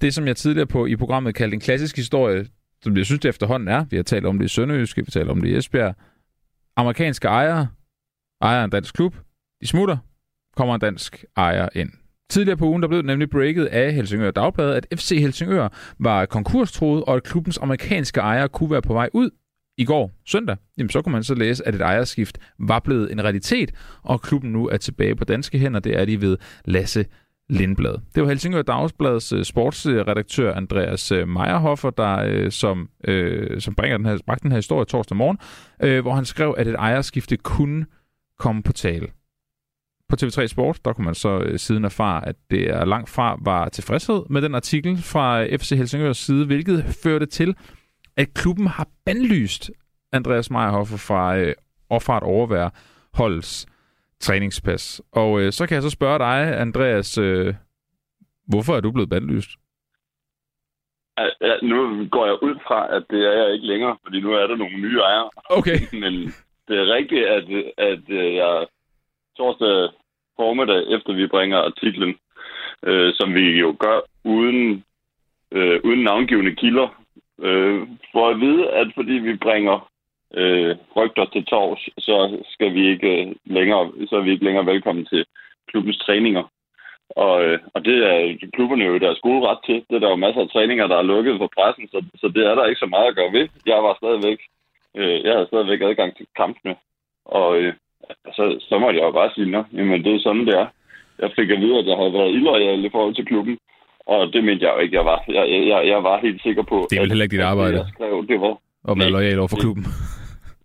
det, som jeg tidligere på i programmet kaldte en klassisk historie, som jeg synes, det efterhånden er. Vi har talt om det i Sønderjyske, vi har talt om det i Esbjerg. Amerikanske ejere, ejer en dansk klub, de smutter, kommer en dansk ejer ind. Tidligere på ugen der blev det nemlig breaket af Helsingør Dagblad, at FC Helsingør var konkurstroet, og at klubbens amerikanske ejere kunne være på vej ud i går, søndag, jamen så kunne man så læse, at et ejerskift var blevet en realitet, og klubben nu er tilbage på danske hænder. Det er de ved Lasse Lindblad. Det var Helsingør Dagsblads øh, sportsredaktør Andreas øh, Meierhofer, Meyerhoffer, der øh, som, øh, som bringer den her, bragte den her historie torsdag morgen, øh, hvor han skrev, at et ejerskifte kunne komme på tale på TV3 Sport, der kunne man så øh, siden erfare, at det er langt fra var tilfredshed med den artikel fra FC Helsingørs side, hvilket førte til, at klubben har bandlyst Andreas Meyerhofer fra, øh, og fra at overvære holdets træningspas. Og øh, så kan jeg så spørge dig, Andreas, øh, hvorfor er du blevet bandlyst? Ja, nu går jeg ud fra, at det er jeg ikke længere, fordi nu er der nogle nye ejere. Okay. (laughs) Men det er rigtigt, at, at øh, jeg torsdag formiddag, efter vi bringer artiklen, øh, som vi jo gør uden, øh, uden navngivende kilder, øh, for at vide, at fordi vi bringer øh, rygter til tors, så skal vi ikke øh, længere, så er vi ikke længere velkommen til klubbens træninger. Og, øh, og det er klubberne jo deres gode ret til. Det er der jo masser af træninger, der er lukket for pressen, så, så det er der ikke så meget at gøre ved. Jeg var stadigvæk Øh, jeg havde stadigvæk adgang til kampene. Og øh, så, så måtte jeg jo bare sige, at jamen det er sådan, det er. Jeg fik at vide, at jeg havde været illoyal i forhold til klubben. Og det mente jeg jo ikke, jeg var. Jeg, jeg, jeg var helt sikker på... Det er vel heller ikke dit arbejde? Det, jeg skrev, det var... At være lojal over for klubben?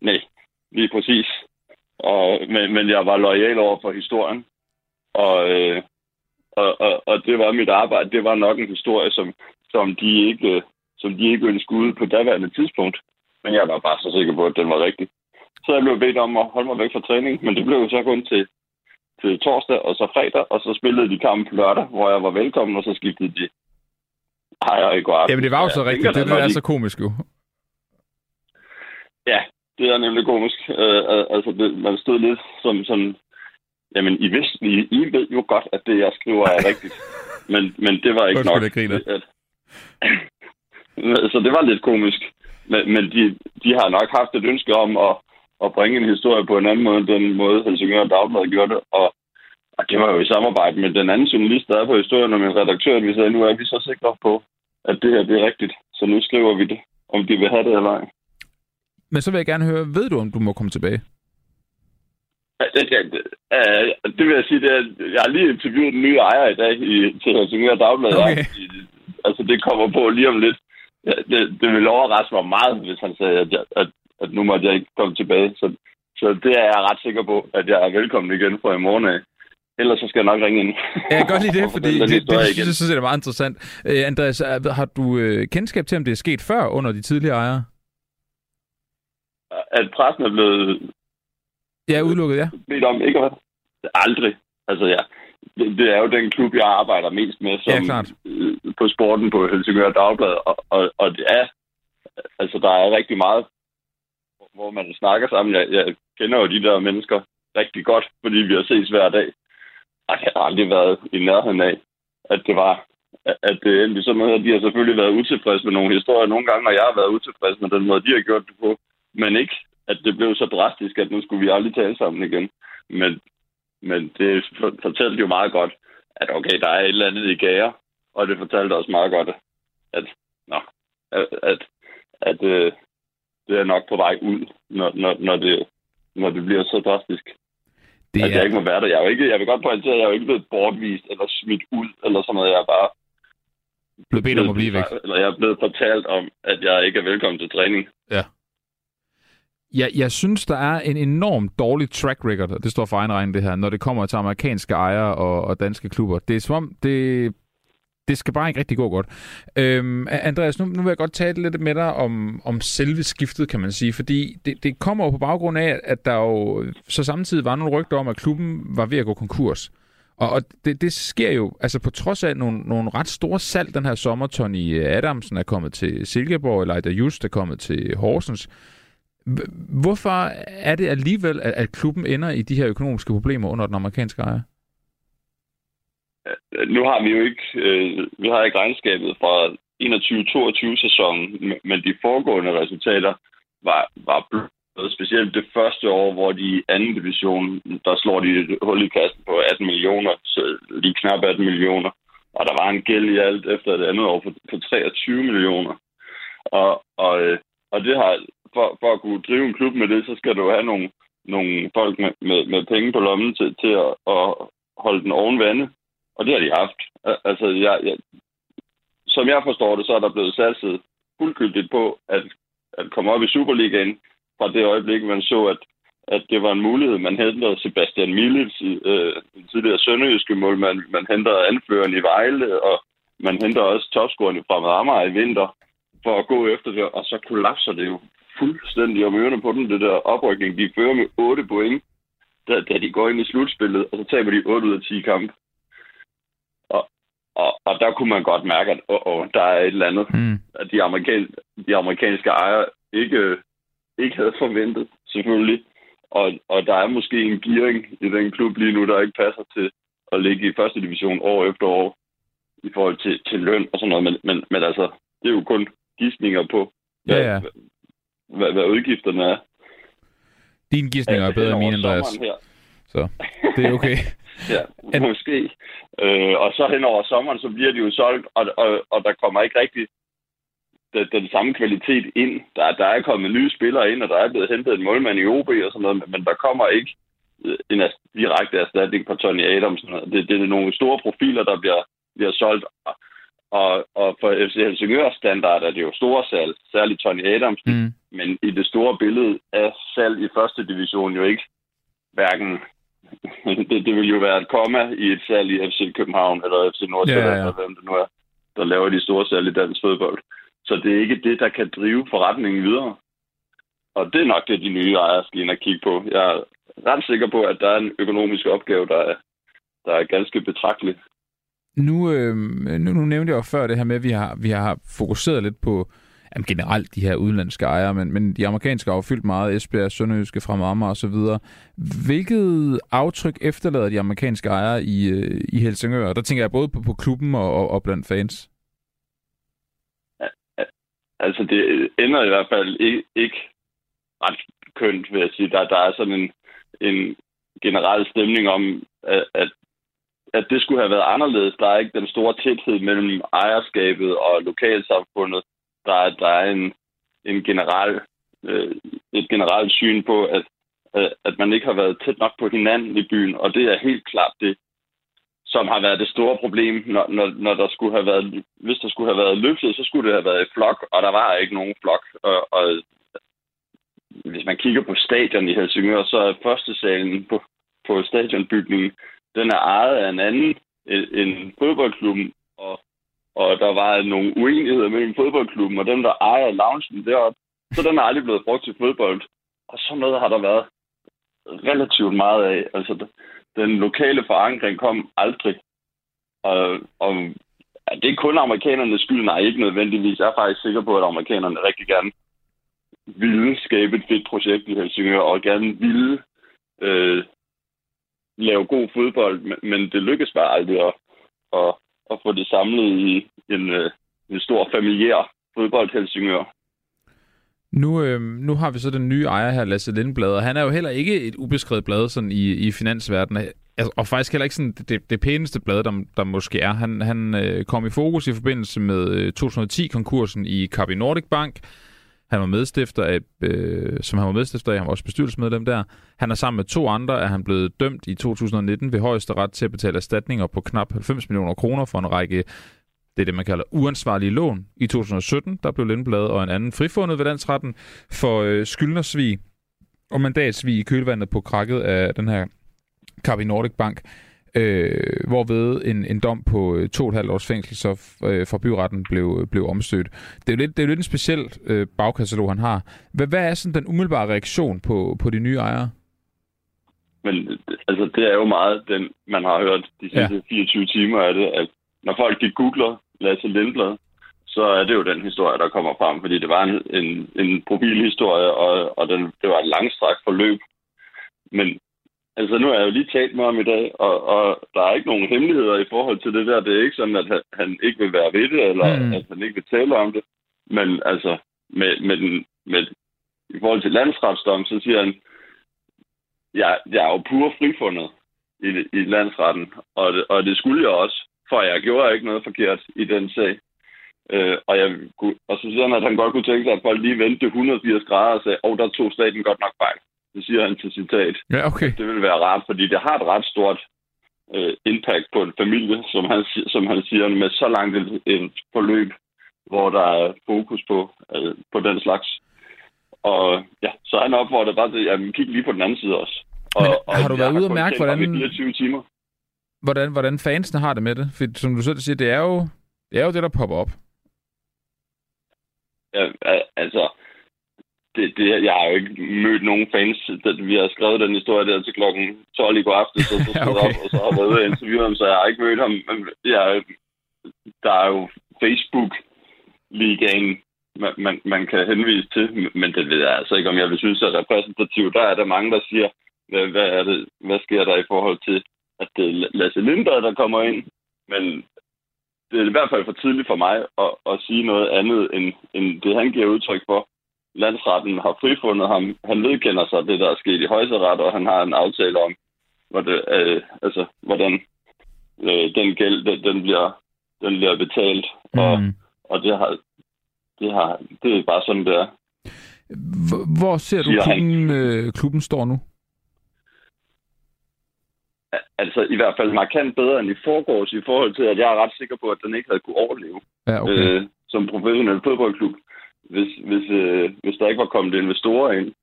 Nej, lige præcis. Og, men, men jeg var lojal over for historien. Og, øh, og, og, og det var mit arbejde. Det var nok en historie, som, som de ikke som de ikke ønskede ud på daværende tidspunkt. Men jeg var bare så sikker på, at den var rigtig. Så jeg blev bedt om at holde mig væk fra træning, men det blev så kun til, til torsdag og så fredag, og så spillede de kampen lørdag, hvor jeg var velkommen, og så skiftede de ejer i går Jamen det var jo så rigtigt, det, det er så komisk jo. Ja, det er nemlig komisk. Uh, altså, det, man stod lidt som sådan... Jamen, I, vidste, I, I ved jo godt, at det, jeg skriver, er rigtigt. (laughs) Men, men det var ikke nok. Det, at, (laughs) så det var lidt komisk. Men, men de, de har nok haft et ønske om at, at bringe en historie på en anden måde, end den måde Helsingør Dagblad gjorde det. Og, og det var jo i samarbejde med den anden journalist, der er på historien, og min redaktør, vi sagde, nu er vi så sikre på, at det her det er rigtigt. Så nu skriver vi det, om de vil have det eller ej. Men så vil jeg gerne høre, ved du, om du må komme tilbage? Det, det, det, vil jeg sige, det er, jeg har lige interviewet den nye ejer i dag i, til Helsingør Dagblad. Okay. Altså, det kommer på lige om lidt. Det, det ville overraske mig meget, hvis han sagde, at, jeg, at, at nu måtte jeg ikke komme tilbage. Så, så det er jeg ret sikker på, at jeg er velkommen igen fra i morgen af. Ellers så skal jeg nok ringe ind. Ja, jeg kan godt lide det, (laughs) fordi det, det, det, det synes jeg er meget interessant. Uh, Andreas, har du uh, kendskab til, om det er sket før under de tidligere ejere? At pressen er blevet... Ja, udelukket, ja. Bedt om ikke at Aldrig. Altså, ja det, det er jo den klub, jeg arbejder mest med som, ja, klart. Øh, på sporten på Helsingør Dagblad. Og, og, og det er, altså der er rigtig meget, hvor man snakker sammen. Jeg, jeg kender jo de der mennesker rigtig godt, fordi vi har ses hver dag. Og det har aldrig været i nærheden af, at det var at det endte sådan noget, de har selvfølgelig været utilfredse med nogle historier nogle gange, og jeg har været utilfreds med den måde, de har gjort det på. Men ikke, at det blev så drastisk, at nu skulle vi aldrig tale sammen igen. Men men det fortalte jo meget godt, at okay, der er et eller andet i gære, og det fortalte også meget godt, at, nå, at, at, at øh, det er nok på vej ud, når, når, når, det, når det bliver så drastisk. Det at er... jeg ikke må være der. Jeg, er jo ikke, jeg vil godt pointere, at jeg er jo ikke blevet bortvist eller smidt ud, eller sådan noget. Jeg er bare blevet bedt om at blive væk. Eller jeg er blevet fortalt om, at jeg ikke er velkommen til træning. Ja. Jeg, jeg synes, der er en enorm dårlig track record, og det står for egen regning det her, når det kommer til amerikanske ejere og, og danske klubber. Det er som om, det, det skal bare ikke rigtig gå godt. Øhm, Andreas, nu, nu vil jeg godt tale lidt med dig om, om selve skiftet, kan man sige, fordi det, det kommer jo på baggrund af, at der jo så samtidig var nogle rygter om, at klubben var ved at gå konkurs. Og, og det, det sker jo, altså på trods af nogle, nogle ret store salg den her sommer, Tony Adamsen er kommet til Silkeborg, eller Just er kommet til Horsens, Hvorfor er det alligevel, at klubben ender i de her økonomiske problemer under den amerikanske ejer? Øh, nu har vi jo ikke, øh, vi har ikke regnskabet fra 21-22 sæsonen, men de foregående resultater var, var bløde. specielt det første år, hvor de i anden division, der slår de et hul i kassen på 18 millioner, så lige knap 18 millioner. Og der var en gæld i alt efter det andet år på, på 23 millioner. Og, og, øh, og det har for, for at kunne drive en klub med det, så skal du have nogle, nogle folk med, med, med penge på lommen til, til at, at holde den oven vande. Og det har de haft. Altså, jeg, jeg, som jeg forstår det, så er der blevet satset fuldkyldigt på at, at komme op i Superligaen fra det øjeblik, man så, at, at det var en mulighed. Man hentede Sebastian Milits, øh, den tidligere sønderjyske målmand. Man henter anføreren i Vejle, og man henter også topscoren fra Amager i vinter for at gå efter det, og så kollapser det jo fuldstændig om ørerne på den, det der oprykning. De fører med 8 point, da, da de går ind i slutspillet, og så taber de 8 ud af 10 kampe. Og, og, der kunne man godt mærke, at oh, oh, der er et eller andet, mm. at de, amerikan, de amerikanske ejere ikke, ikke havde forventet, selvfølgelig. Og, og der er måske en gearing i den klub lige nu, der ikke passer til at ligge i første division år efter år i forhold til, til løn og sådan noget. Men, men, men altså, det er jo kun gidsninger på, hvad, ja, ja hvad, hvad udgifterne er. Din gidsninger er bedre end mine, Andreas. Så det er okay. (laughs) ja, An... måske. Øh, og så hen over sommeren, så bliver de jo solgt, og, og, og der kommer ikke rigtig den, den samme kvalitet ind. Der, der er kommet nye spillere ind, og der er blevet hentet en målmand i OB og sådan noget, men der kommer ikke øh, en direkte erstatning på Tony Adams. Det, det er nogle store profiler, der bliver, bliver solgt. Og, og for FC Helsingør standard er det jo store salg, særligt Tony Adams. Mm. Men i det store billede er salg i første division jo ikke hverken det, det vil jo være et komma i et salg i FC København eller FC Nordsjælland, ja, ja. eller hvem det nu er, der laver de store salg i dansk fodbold. Så det er ikke det, der kan drive forretningen videre. Og det er nok det, de nye ejere skal ind og kigge på. Jeg er ret sikker på, at der er en økonomisk opgave, der er, der er ganske betragtelig. Nu, øh, nu, nu nævnte jeg jo før det her med, at vi har, vi har fokuseret lidt på jamen, generelt de her udenlandske ejere, men, men de amerikanske har jo fyldt meget, Esbjerg, Sønderjyske, fra og så videre. Hvilket aftryk efterlader de amerikanske ejere i, øh, i Helsingør? Der tænker jeg både på, på klubben og, og, og blandt fans. Altså, det ender i hvert fald ikke, ikke ret kønt, vil jeg sige. Der, der er sådan en, en generel stemning om, at, at, at det skulle have været anderledes. Der er ikke den store tæthed mellem ejerskabet og lokalsamfundet. Der, der er en, en general, øh, et generelt syn på, at, øh, at man ikke har været tæt nok på hinanden i byen, og det er helt klart det, som har været det store problem, når, når, når der skulle have været, hvis der skulle have været løftet, så skulle det have været i flok, og der var ikke nogen flok. Og, og hvis man kigger på stadion i Helsingør, så er første salen på, på stadionbygningen, den er ejet af en anden end fodboldklubben, og, og der var nogle uenigheder mellem fodboldklubben og dem, der ejer loungen deroppe. Så den er aldrig blevet brugt til fodbold. Og sådan noget har der været relativt meget af. Altså, den lokale forankring kom aldrig. Og, og ja, det er kun amerikanernes skyld, nej, ikke nødvendigvis. Jeg er faktisk sikker på, at amerikanerne rigtig gerne ville skabe et fedt projekt i Helsingør, og gerne ville øh, lave god fodbold, men det lykkedes bare aldrig at, at, at få det samlet i en, øh, en stor familiær fodboldhelsingør. Nu, øh, nu har vi så den nye ejer her, Lasse Lindblad, og han er jo heller ikke et ubeskrevet blad sådan i, i finansverdenen. Altså, og faktisk heller ikke sådan det, det pæneste blad, der, der måske er. Han, han øh, kom i fokus i forbindelse med øh, 2010-konkursen i Carbi Nordic Bank. Han var medstifter af, øh, som han var medstifter af, han var også bestyrelsesmedlem der. Han er sammen med to andre, er han blevet dømt i 2019 ved højeste ret til at betale erstatninger på knap 90 millioner kroner for en række det er det, man kalder uansvarlige lån. I 2017 der blev Lindblad og en anden frifundet ved landsretten for øh, skyldnersvig og mandatsvig i kølvandet på krakket af den her Carbi Nordic Bank, øh, hvorved en, en dom på øh, to og et halvt års fængsel så øh, fra byretten blev, blev omstødt. Det er jo lidt, det er jo lidt en speciel øh, bagkatalog, han har. Hvad, hvad er sådan den umiddelbare reaktion på, på de nye ejere? Men altså, det er jo meget den, man har hørt de sidste ja. 24 timer af det, at når folk de googler Lasse Lindblad, så er det jo den historie, der kommer frem, fordi det var en, en, en profilhistorie, og, og den, det var et langstrakt forløb. Men altså, nu har jeg jo lige talt med ham i dag, og, og der er ikke nogen hemmeligheder i forhold til det der. Det er ikke sådan, at han, han ikke vil være ved det, eller mm. at han ikke vil tale om det. Men altså, med, med, den, med, i forhold til landsretsdom, så siger han, jeg, jeg er jo pur frifundet i, i landsretten, og det, og det skulle jeg også for jeg gjorde ikke noget forkert i den sag. Øh, og, jeg, og så siger han, at han godt kunne tænke sig, at folk lige vendte 180 grader og sagde, åh, oh, der tog staten godt nok fejl. Det siger han til citat. Ja, okay. Det vil være rart, fordi det har et ret stort øh, impact på en familie, som han, som han siger, med så langt et, forløb, hvor der er fokus på, øh, på den slags. Og ja, så han opfordrer bare til, at kigge lige på den anden side også. Og, Men har du været ude og mærke, hvordan... 24 timer hvordan, hvordan fansene har det med det. For som du selv siger, det er jo det, er jo det der popper op. Ja, altså, det, det, jeg har jo ikke mødt nogen fans, da vi har skrevet den historie der til klokken 12 i går aften, så, så (laughs) okay. op, og så har været ude og interviewe ham, så jeg har ikke mødt ham. Jeg, der er jo Facebook-ligaen, man, man, man kan henvise til, men det ved jeg altså ikke, om jeg vil synes er repræsentativt. Der er der mange, der siger, hvad, hvad, er det, hvad sker der i forhold til at det er Lasse Lindberg, der kommer ind. Men det er i hvert fald for tidligt for mig at, at sige noget andet, end, end det, han giver udtryk for. Landsretten har frifundet ham. Han vedkender sig det, der er sket i højesteret, og han har en aftale om, hvor det, øh, altså, hvordan øh, den gæld den, den, bliver, den bliver betalt. Mm. Og, og det har, det, har, det er bare sådan, det er. Hvor ser du, klubben, øh, klubben står nu? Altså i hvert fald markant bedre end i forgårs i forhold til, at jeg er ret sikker på, at den ikke havde kunne overleve ja, okay. øh, som professionel fodboldklub, hvis, hvis, øh, hvis der ikke var kommet investorer ind.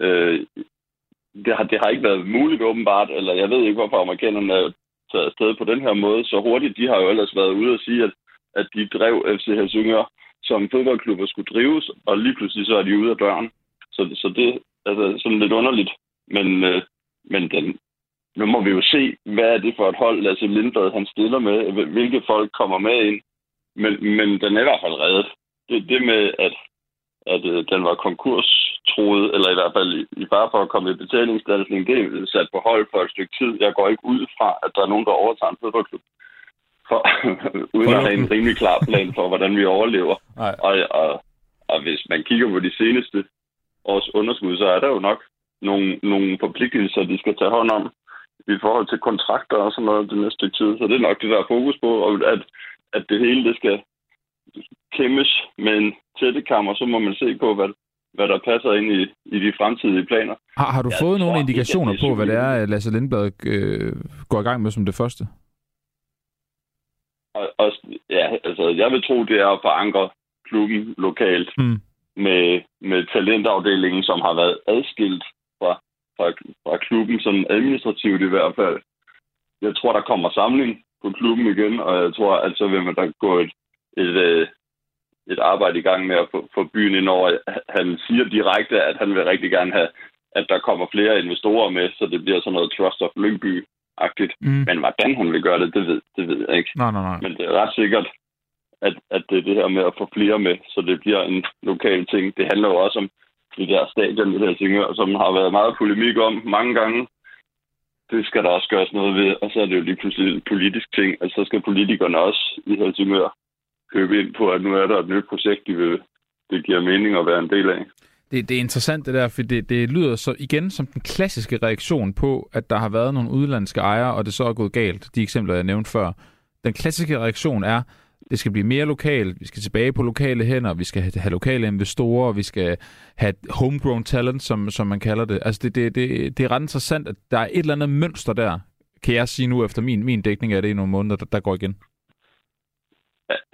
Øh, det, har, det har ikke været muligt åbenbart, eller jeg ved ikke, hvorfor amerikanerne er taget afsted på den her måde så hurtigt. De har jo ellers været ude og sige, at, at de drev FC Helsingør som fodboldklubber skulle drives, og lige pludselig så er de ude af døren. Så, så det er altså, sådan lidt underligt. Men, øh, men den, nu må vi jo se, hvad er det for et hold, Lasse Lindblad han stiller med, hvilke folk kommer med ind. Men, men den er i hvert fald reddet. Det, det med, at, at øh, den var konkurstroet, eller i hvert fald i, bare for at komme i betalingsdansning, det er sat på hold for et stykke tid. Jeg går ikke ud fra, at der er nogen, der overtager en fodboldklub. For, (laughs) uden at have en rimelig klar plan for, hvordan vi overlever. Og, og, og hvis man kigger på de seneste års underskud, så er der jo nok nogle, nogle forpligtelser, de skal tage hånd om i forhold til kontrakter og sådan noget det næste tid. Så det er nok det, der er fokus på, og at, at det hele det skal kæmmes med en tættekammer, så må man se på, hvad, hvad der passer ind i, i de fremtidige planer. Har, har du ja, fået nogle indikationer på, hvad det er, Lasse Lindblad øh, går i gang med som det første? Og, og, ja, altså, jeg vil tro, det er at forankre klubben lokalt mm. med, med talentafdelingen, som har været adskilt fra, fra klubben, sådan administrativt i hvert fald. Jeg tror, der kommer samling på klubben igen, og jeg tror, at så vil man der gå et, et, øh, et arbejde i gang med at få, få byen ind over. Han siger direkte, at han vil rigtig gerne have, at der kommer flere investorer med, så det bliver sådan noget Trust of Lyngby agtigt. Mm. Men hvordan han vil gøre det, det ved, det ved jeg ikke. Nej, nej, nej. Men det er ret sikkert, at, at det er det her med at få flere med, så det bliver en lokal ting. Det handler jo også om det der stadion i Helsingør, som har været meget polemik om mange gange. Det skal der også gøres noget ved, og så er det jo lige pludselig en politisk ting. Altså, så skal politikerne også i Helsingør købe ind på, at nu er der et nyt projekt, de vil, det giver mening at være en del af. Det, det er interessant det der, for det, det lyder så igen som den klassiske reaktion på, at der har været nogle udlandske ejere, og det så er gået galt. De eksempler, jeg nævnte før. Den klassiske reaktion er, det skal blive mere lokalt, vi skal tilbage på lokale hænder, vi skal have lokale investorer, vi skal have homegrown talent, som, som man kalder det. Altså det, det, det, det er ret interessant, at der er et eller andet mønster der, kan jeg sige nu efter min, min dækning af det i nogle måneder, der, der går igen.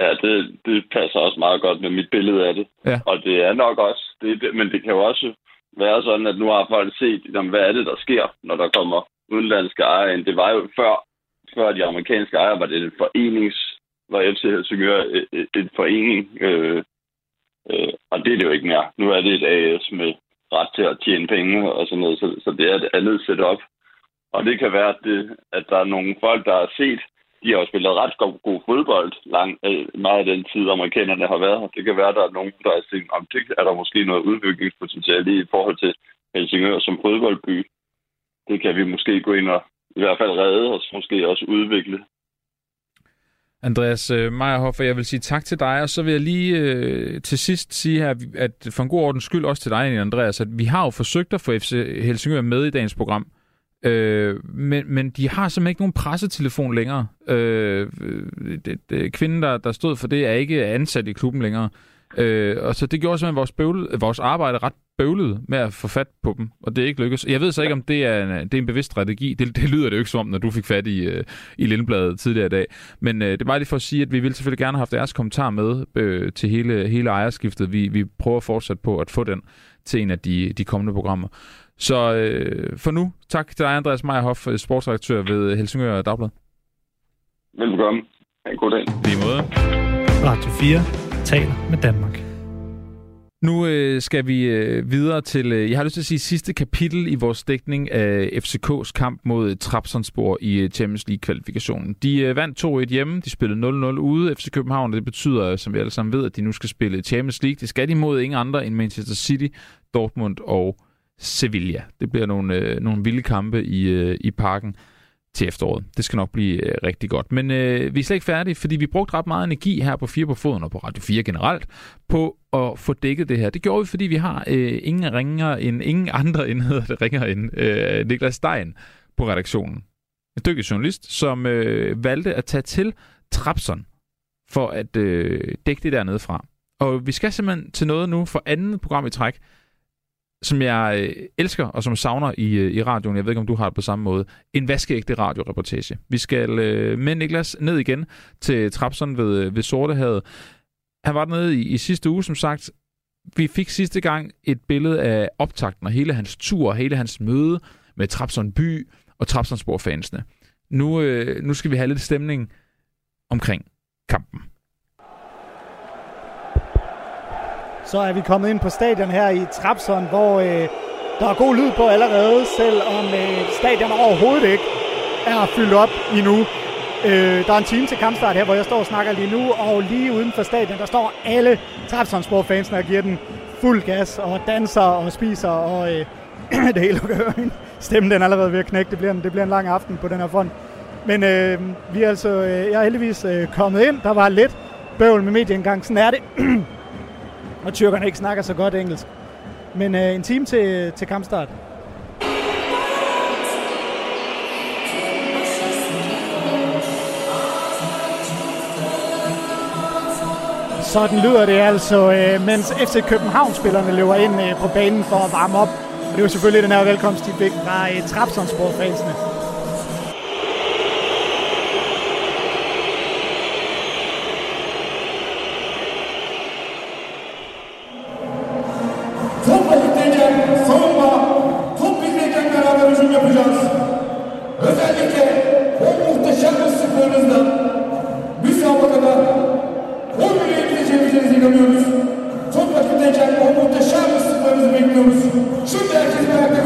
Ja, det, det passer også meget godt med mit billede af det. Ja. Og det er nok også, det, men det kan jo også være sådan, at nu har folk set, jamen, hvad er det, der sker, når der kommer udenlandske ejere ind. Det var jo før, før de amerikanske ejere, var det et forenings var FC Helsingør et, et forening, øh, øh, og det er det jo ikke mere. Nu er det et AS med ret til at tjene penge og sådan noget, så, så det er et andet setup. Og det kan være, at, det, at der er nogle folk, der har set, de har jo spillet ret god, god fodbold lang, øh, meget af den tid, amerikanerne har været her. Det kan være, at der er nogen, der har tænkt, om det er der måske noget udviklingspotentiale i forhold til Helsingør som fodboldby. Det kan vi måske gå ind og i hvert fald redde os, måske også udvikle. Andreas øh, Meyerhoff, jeg vil sige tak til dig, og så vil jeg lige øh, til sidst sige her, at for en god ordens skyld også til dig, Andreas, at vi har jo forsøgt at få FC Helsingør med i dagens program, øh, men, men de har simpelthen ikke nogen pressetelefon længere. Øh, det, det, kvinden, der, der stod for det, er ikke ansat i klubben længere. Øh, og så det gjorde simpelthen vores, bøvle, vores arbejde ret bøvlet med at få fat på dem, og det er ikke lykkedes. Jeg ved så ikke, om det er en, det er en bevidst strategi. Det, det lyder det jo ikke som om, når du fik fat i, øh, i Lindbladet tidligere i dag. Men øh, det er bare lige for at sige, at vi vil selvfølgelig gerne have haft deres kommentar med øh, til hele, hele ejerskiftet. Vi, vi prøver fortsat på at få den til en af de, de kommende programmer. Så uh, for nu, tak til dig, Andreas Meyerhoff, sportsredaktør ved Helsingør Dagblad. Velkommen. En god dag. Lige måde. Radio 4 taler med Danmark. Nu øh, skal vi øh, videre til, øh, jeg har lyst til at sige, sidste kapitel i vores dækning af FCK's kamp mod Trabzonspor i øh, Champions League-kvalifikationen. De øh, vandt 2-1 hjemme, de spillede 0-0 ude FC København, og det betyder, som vi alle sammen ved, at de nu skal spille Champions League. Det skal de mod ingen andre end Manchester City, Dortmund og Sevilla. Det bliver nogle, øh, nogle vilde kampe i, øh, i parken til efteråret. Det skal nok blive øh, rigtig godt. Men øh, vi er slet ikke færdige, fordi vi brugte ret meget energi her på 4 på foden og på Radio 4 generelt på at få dækket det her. Det gjorde vi, fordi vi har øh, ingen ringer end ingen (laughs) andre enheder, der ringer end øh, Niklas Stein på redaktionen. En dygtig journalist, som øh, valgte at tage til Trapson for at øh, dække det dernede fra. Og vi skal simpelthen til noget nu for andet program i træk, som jeg øh, elsker og som savner i, øh, i radioen. Jeg ved ikke, om du har det på samme måde. En vaskeægte radioreportage. Vi skal øh, med Niklas ned igen til Trapsen ved, øh, ved Sortehavet. Han var dernede i, i sidste uge, som sagt. Vi fik sidste gang et billede af optakten og hele hans tur, hele hans møde med Trapsen by og Trapsonsborg-fansene. Nu, øh, nu skal vi have lidt stemning omkring kampen. Så er vi kommet ind på stadion her i Trapson, hvor øh, der er god lyd på allerede, selvom øh, stadion overhovedet ikke er fyldt op endnu. Øh, der er en time til kampstart her, hvor jeg står og snakker lige nu, og lige uden for stadion, der står alle Trapsundsborg-fansene og giver den fuld gas, og danser og spiser, og øh, (clears throat) det hele kan Stemmen den er allerede ved at knække. Det bliver en, det bliver en lang aften på den her front. Men øh, vi er altså, øh, jeg er heldigvis øh, kommet ind. Der var lidt bøvl med medieindgang. Sådan er det. (clears throat) og tyrkerne ikke snakker så godt engelsk. Men øh, en time til, til kampstart. Sådan lyder det altså, øh, mens FC København-spillerne løber ind øh, på banen for at varme op. Og det er jo selvfølgelig den her velkomst, de fik fra øh, Trapsonsborg-fansene. oyla Konya'ya gideceğimize inanıyoruz. Son vakitteyken o muhteşem ısıtlarınızı bekliyoruz. Şimdi herkes merakla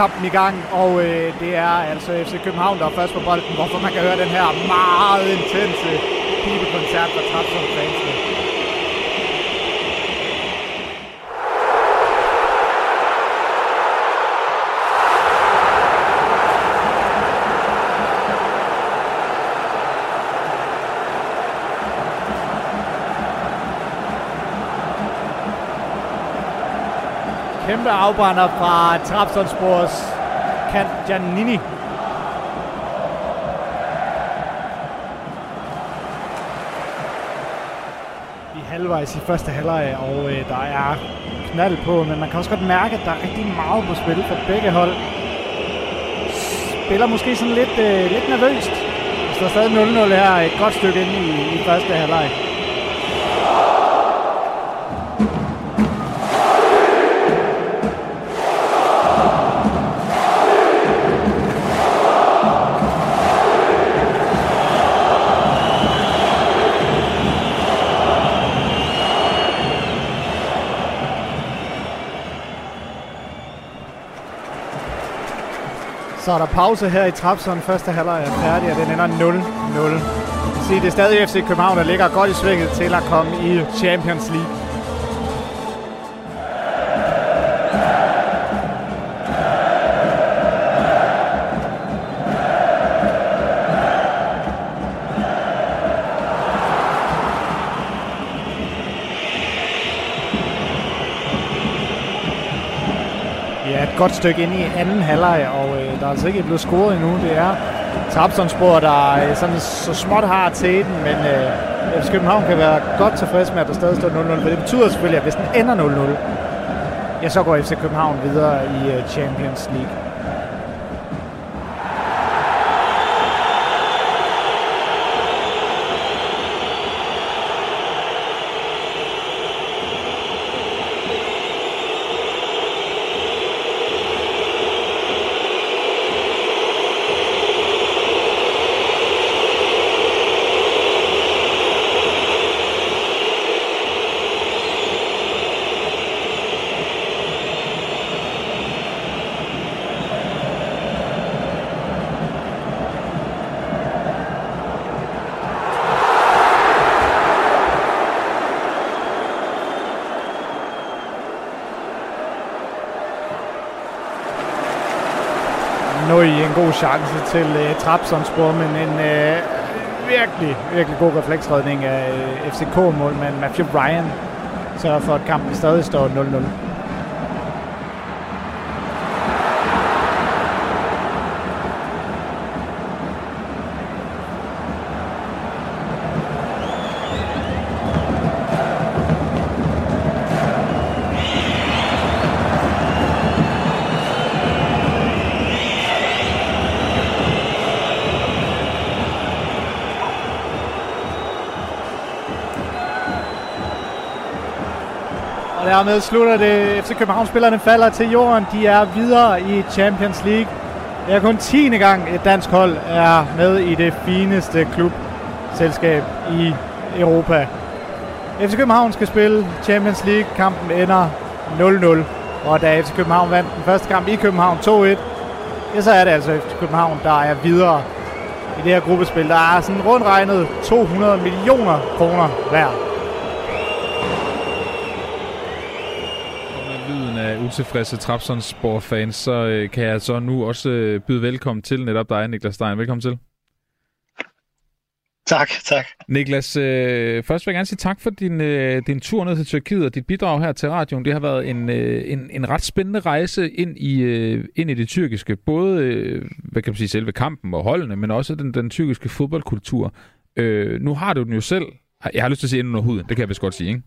kampen i gang, og øh, det er altså FC København, der er først på bolden, hvorfor man kan høre den her meget intense pibekoncert fra Trapsund-fansene. Kæmpe afbrænder fra Trabzonspors Kant Giannini. Vi er halvvejs i første halvleg, og øh, der er knald på, men man kan også godt mærke, at der er rigtig meget på spil for begge hold. Spiller måske sådan lidt, øh, lidt nervøst. Der står stadig 0-0 her, et godt stykke ind i, i første halvleg. Så er der pause her i Trapson. Første halvleg er færdig, og den ender 0-0. Se, det er stadig FC København, der ligger godt i svinget til at komme i Champions League. Godt stykke ind i anden halvleg, og øh, der er altså ikke blevet scoret endnu. Det er Trabzonspor, der øh, sådan så småt har til den, men øh, FC København kan være godt tilfreds med, at der stadig står 0-0, for det betyder selvfølgelig, at hvis den ender 0-0, ja, så går FC København videre i øh, Champions League. En god chance til øh, uh, Trabzonspor, men en uh, virkelig, virkelig god refleksredning af øh, uh, FCK-målmand Matthew Ryan sørger for, at kampen stadig står 0-0. Og dermed slutter det. FC København-spillerne falder til jorden. De er videre i Champions League. Det er kun 10. gang, et dansk hold er med i det fineste klubselskab i Europa. FC København skal spille Champions League. Kampen ender 0-0. Og da FC København vandt den første kamp i København 2-1, ja, så er det altså FC København, der er videre i det her gruppespil. Der er sådan rundt regnet 200 millioner kroner hver. med lyden af utilfredse Trabzonspor-fans, så øh, kan jeg så nu også øh, byde velkommen til netop dig, Niklas Stein. Velkommen til. Tak, tak. Niklas, øh, først vil jeg gerne sige tak for din, øh, din tur ned til Tyrkiet og dit bidrag her til radioen. Det har været en, øh, en, en ret spændende rejse ind i, øh, ind i det tyrkiske. Både øh, hvad kan man sige, selve kampen og holdene, men også den, den tyrkiske fodboldkultur. Øh, nu har du den jo selv. Jeg har lyst til at sige ind under huden, det kan jeg vist godt sige, ikke?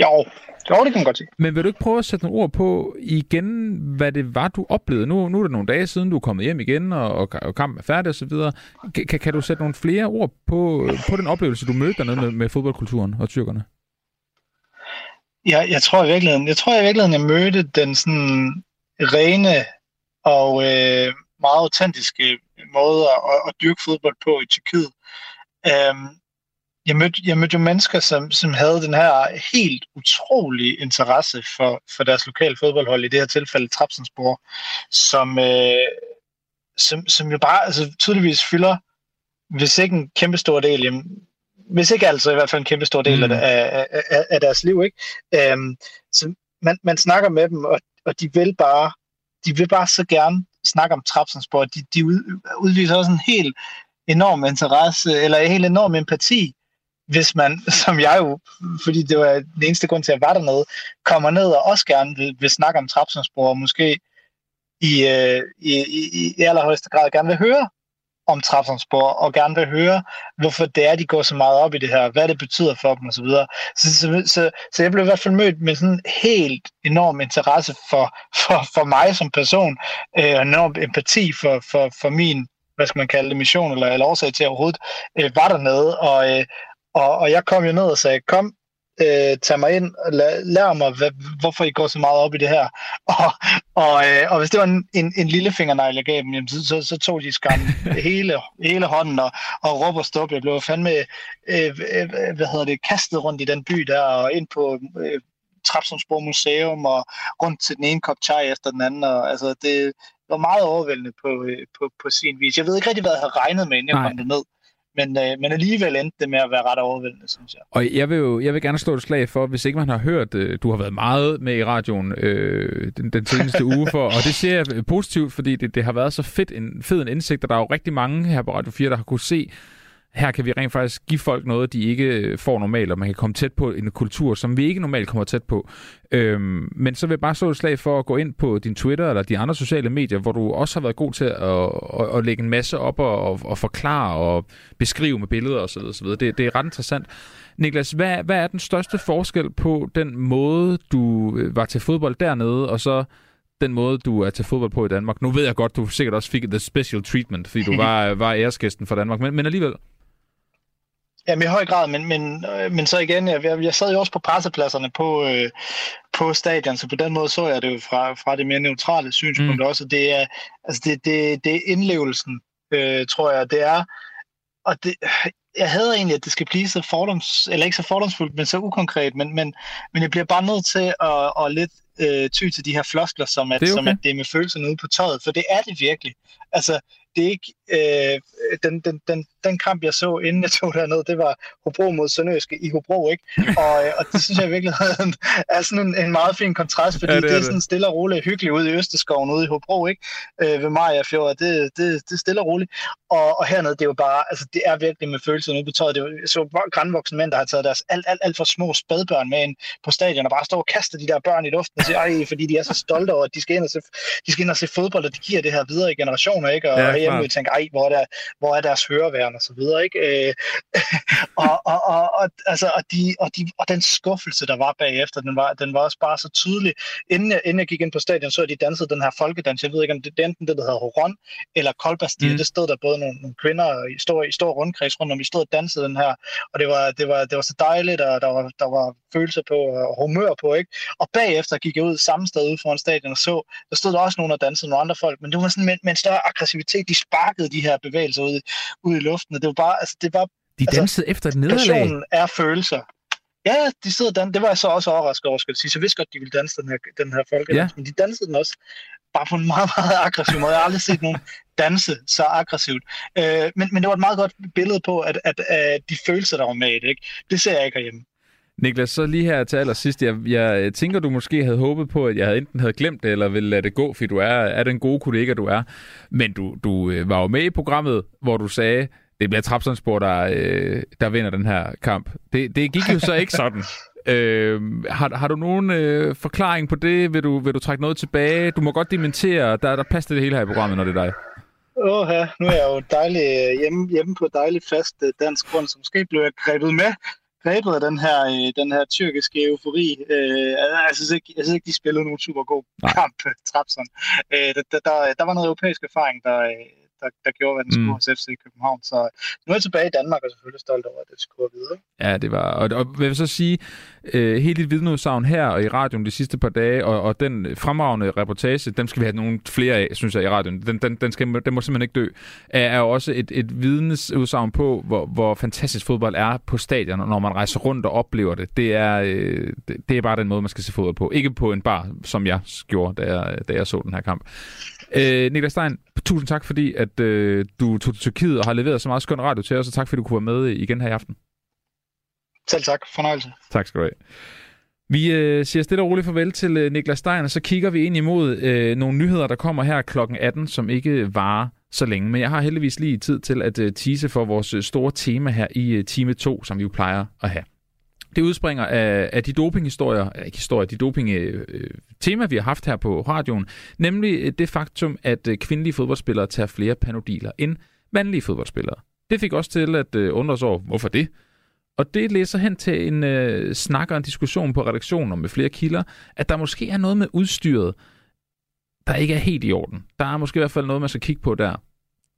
Jo, jo det kan man godt sige. Men vil du ikke prøve at sætte nogle ord på igen, hvad det var, du oplevede? Nu, nu er det nogle dage siden, du er kommet hjem igen, og, og, og kampen er færdig osv. Kan, kan du sætte nogle flere ord på, på den oplevelse, du mødte dernede med, med fodboldkulturen og tyrkerne? Jeg, jeg tror i virkeligheden, jeg tror i virkeligheden, jeg mødte den sådan rene og øh, meget autentiske måde at, at dyrke fodbold på i Tyrkiet. Øhm, jeg mødte, jeg mødte jo mennesker, som, som havde den her helt utrolige interesse for, for deres lokale fodboldhold, i det her tilfælde Trabzonspor, som, øh, som, som jo bare altså, tydeligvis fylder, hvis ikke en kæmpe stor del, jamen, hvis ikke altså i hvert fald en kæmpe stor del mm. af, af, af, af deres liv. Ikke? Øhm, så man, man snakker med dem, og, og de vil bare de vil bare så gerne snakke om Trabzonspor. De, de ud, udviser også en helt enorm interesse, eller en helt enorm empati, hvis man, (laughs) som jeg jo, fordi det var den eneste grund til, at jeg var dernede, kommer ned og også gerne vil, vil snakke om Trapsonsbro, og måske i, øh, i, i, i allerhøjeste grad gerne vil høre om Trabzonspor, og gerne vil høre, hvorfor det er, de går så meget op i det her, hvad det betyder for dem osv. Så, så, så, så, så jeg blev i hvert fald mødt med sådan helt enorm interesse for, for, for mig som person, øh, og enorm empati for, for, for min hvad skal man kalde det, mission eller, eller årsag til at overhovedet øh, var dernede. Og, øh, og, og jeg kom jo ned og sagde, kom, øh, tag mig ind lær, lær mig, hvad, hvorfor I går så meget op i det her. (laughs) Og, og, øh, og hvis det var en, en, en lille fingernegl, jeg gav dem, jamen, så, så, så tog de skam (laughs) hele, hele hånden og, og råb og stop. Jeg blev fandme, øh, øh, hvad hedder det, kastet rundt i den by der og ind på øh, Trapsomsborg Museum og rundt til den ene kop chai efter den anden. Og, altså, det var meget overvældende på, øh, på, på sin vis. Jeg ved ikke rigtig, hvad jeg havde regnet med, inden jeg kom ned men, øh, men alligevel endte det med at være ret overvældende, synes jeg. Og jeg vil jo jeg vil gerne slå et slag for, hvis ikke man har hørt, øh, du har været meget med i radioen øh, den, den seneste uge for, og det ser jeg positivt, fordi det, det har været så fedt en, fed en indsigt, og der er jo rigtig mange her på Radio 4, der har kunne se, her kan vi rent faktisk give folk noget, de ikke får normalt, og man kan komme tæt på en kultur, som vi ikke normalt kommer tæt på. Øhm, men så vil jeg bare slå et slag for at gå ind på din Twitter eller de andre sociale medier, hvor du også har været god til at, at, at lægge en masse op og, og, og forklare og beskrive med billeder osv. osv. Det, det er ret interessant. Niklas, hvad, hvad er den største forskel på den måde, du øh, var til fodbold dernede, og så den måde, du er til fodbold på i Danmark? Nu ved jeg godt, du sikkert også fik the special treatment, fordi du var, (laughs) var æresgæsten for Danmark, men, men alligevel... Jamen i høj grad, men, men, øh, men så igen, jeg, jeg sad jo også på pressepladserne på, øh, på stadion, så på den måde så jeg det jo fra, fra det mere neutrale synspunkt mm. også. Det er, altså det, det, det er indlevelsen, øh, tror jeg, det er. Og det, jeg havde egentlig, at det skal blive så fordoms, eller ikke så fordomsfuldt, men så ukonkret, men, men, men jeg bliver bare nødt til at, at lidt øh, ty til de her floskler, som at, det, okay. som at det er med følelserne ude på tøjet, for det er det virkelig. Altså, det er ikke, øh, den, den, den, den kamp, jeg så, inden jeg (laughs) tog derned, det var Hobro mod Sønderjyske i Hobro, ikke? Og, øh, og det synes jeg virkelig (laughs) er sådan en, en meget fin kontrast, fordi ja, det, er det er sådan stille og roligt hyggeligt ude i Østerskoven, ude i Hobro, ikke? Øh, ved Maja Fjord, det, det, det er stille og roligt. Og, og hernede, det er jo bare, altså det er virkelig med følelser ude på tøjet. Det er jo så grænvoksne mænd, der har taget deres alt, alt, alt for små spædbørn med ind på stadion, og bare står og kaster de der børn i luften og siger, ej, fordi de er så stolte over, at de skal ind og se, de skal ind og se fodbold, og de giver det her videre i generationer, ikke? Og ja, hjemme tænker, ej, hvor er, der, hvor er deres høreværn og så videre, ikke? Øh, (laughs) og, og, og, og, altså, og, de, og, de, og den skuffelse, der var bagefter, den var, den var også bare så tydelig. Inden jeg, inden jeg gik ind på stadion, så de dansede den her folkedans. Jeg ved ikke, om det er enten det, der hedder Horon eller Kolbastil. Mm. Det stod der både nogle, nogle kvinder i stor, i stor rundkreds rundt om, de stod og dansede den her. Og det var, det var, det var så dejligt, og der var, der var følelse på og humør på, ikke? Og bagefter gik jeg ud samme sted ude foran stadion og så, der stod der også nogen, der dansede, nogle andre folk, men det var sådan med, med en større aggressivitet. De sparkede de her bevægelser ud, ud i luften, og det var bare, altså det var... De dansede altså, efter et nederlag? Passionen er følelser. Ja, de sidder dan- det var jeg så også overrasket over, skal jeg sige. Så jeg vidste godt, de ville danse den her, den her folkedans, ja. men de dansede den også bare på en meget, meget aggressiv måde. Jeg har aldrig set nogen danse så aggressivt. Øh, men, men det var et meget godt billede på, at, at, at de følelser, der var med i det, ikke? det ser jeg ikke herhjemme. Niklas, så lige her til allersidst. Jeg, jeg tænker, du måske havde håbet på, at jeg enten havde glemt det, eller ville lade det gå, fordi du er, er den gode kollega, du er. Men du, du øh, var jo med i programmet, hvor du sagde, det bliver Trapsonsborg, der, øh, der vinder den her kamp. Det, det gik jo så ikke (laughs) sådan. Øh, har, har du nogen øh, forklaring på det? Vil du, vil du trække noget tilbage? Du må godt dementere. Der, der passer det hele her i programmet, når det er dig. Åh ja, nu er jeg jo dejlig, hjemme, hjemme på dejlig fast dansk grund, så måske blev jeg grebet med grebet af den her, øh, den her tyrkiske eufori. Øh, jeg, synes ikke, jeg synes ikke, de spillede nogen super god kamp, (laughs) Trapsen. Øh, der, der, der var noget europæisk erfaring, der, der, der gjorde, hvad den skulle mm. hos FC København. Så nu er jeg tilbage i Danmark, og selvfølgelig stolt over, at det skulle videre. Ja, det var. Og, og jeg vil så sige, øh, helt dit vidneudsagn her og i radioen de sidste par dage, og, og den fremragende reportage, dem skal vi have nogle flere af, synes jeg, i radioen. Den, den, den, skal, den må simpelthen ikke dø. Er, er også et, et vidnesudsagn på, hvor, hvor fantastisk fodbold er på stadion, når man rejser rundt og oplever det. Det er, øh, det, det er bare den måde, man skal se fodbold på. Ikke på en bar, som jeg gjorde, da jeg, da jeg så den her kamp. Øh, Niklas Stein, tusind tak, fordi at øh, du tog til Tyrkiet og har leveret så meget skøn radio til os, og tak, fordi du kunne være med igen her i aften. Selv tak. Fornøjelse. Tak skal du have. Vi øh, siger stille og roligt farvel til øh, Niklas Stein, og så kigger vi ind imod øh, nogle nyheder, der kommer her klokken 18, som ikke varer så længe. Men jeg har heldigvis lige tid til at øh, tease for vores øh, store tema her i øh, time 2, som vi jo plejer at have. Det udspringer af, af de dopinghistorier, ikke historier, de doping-tema, øh, øh, vi har haft her på radioen, nemlig øh, det faktum, at kvindelige fodboldspillere tager flere panodiler end mandlige fodboldspillere. Det fik også til at undre os over, hvorfor det? Og det læser hen til en øh, snak og en diskussion på redaktionen med flere kilder, at der måske er noget med udstyret, der ikke er helt i orden. Der er måske i hvert fald noget, man skal kigge på der.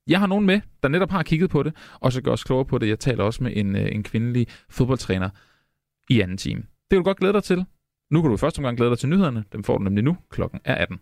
Jeg har nogen med, der netop har kigget på det, og så gør os klogere på det. Jeg taler også med en, øh, en kvindelig fodboldtræner i anden time. Det kan du godt glæde dig til. Nu kan du i første omgang glæde dig til nyhederne. Dem får du nemlig nu. Klokken er 18.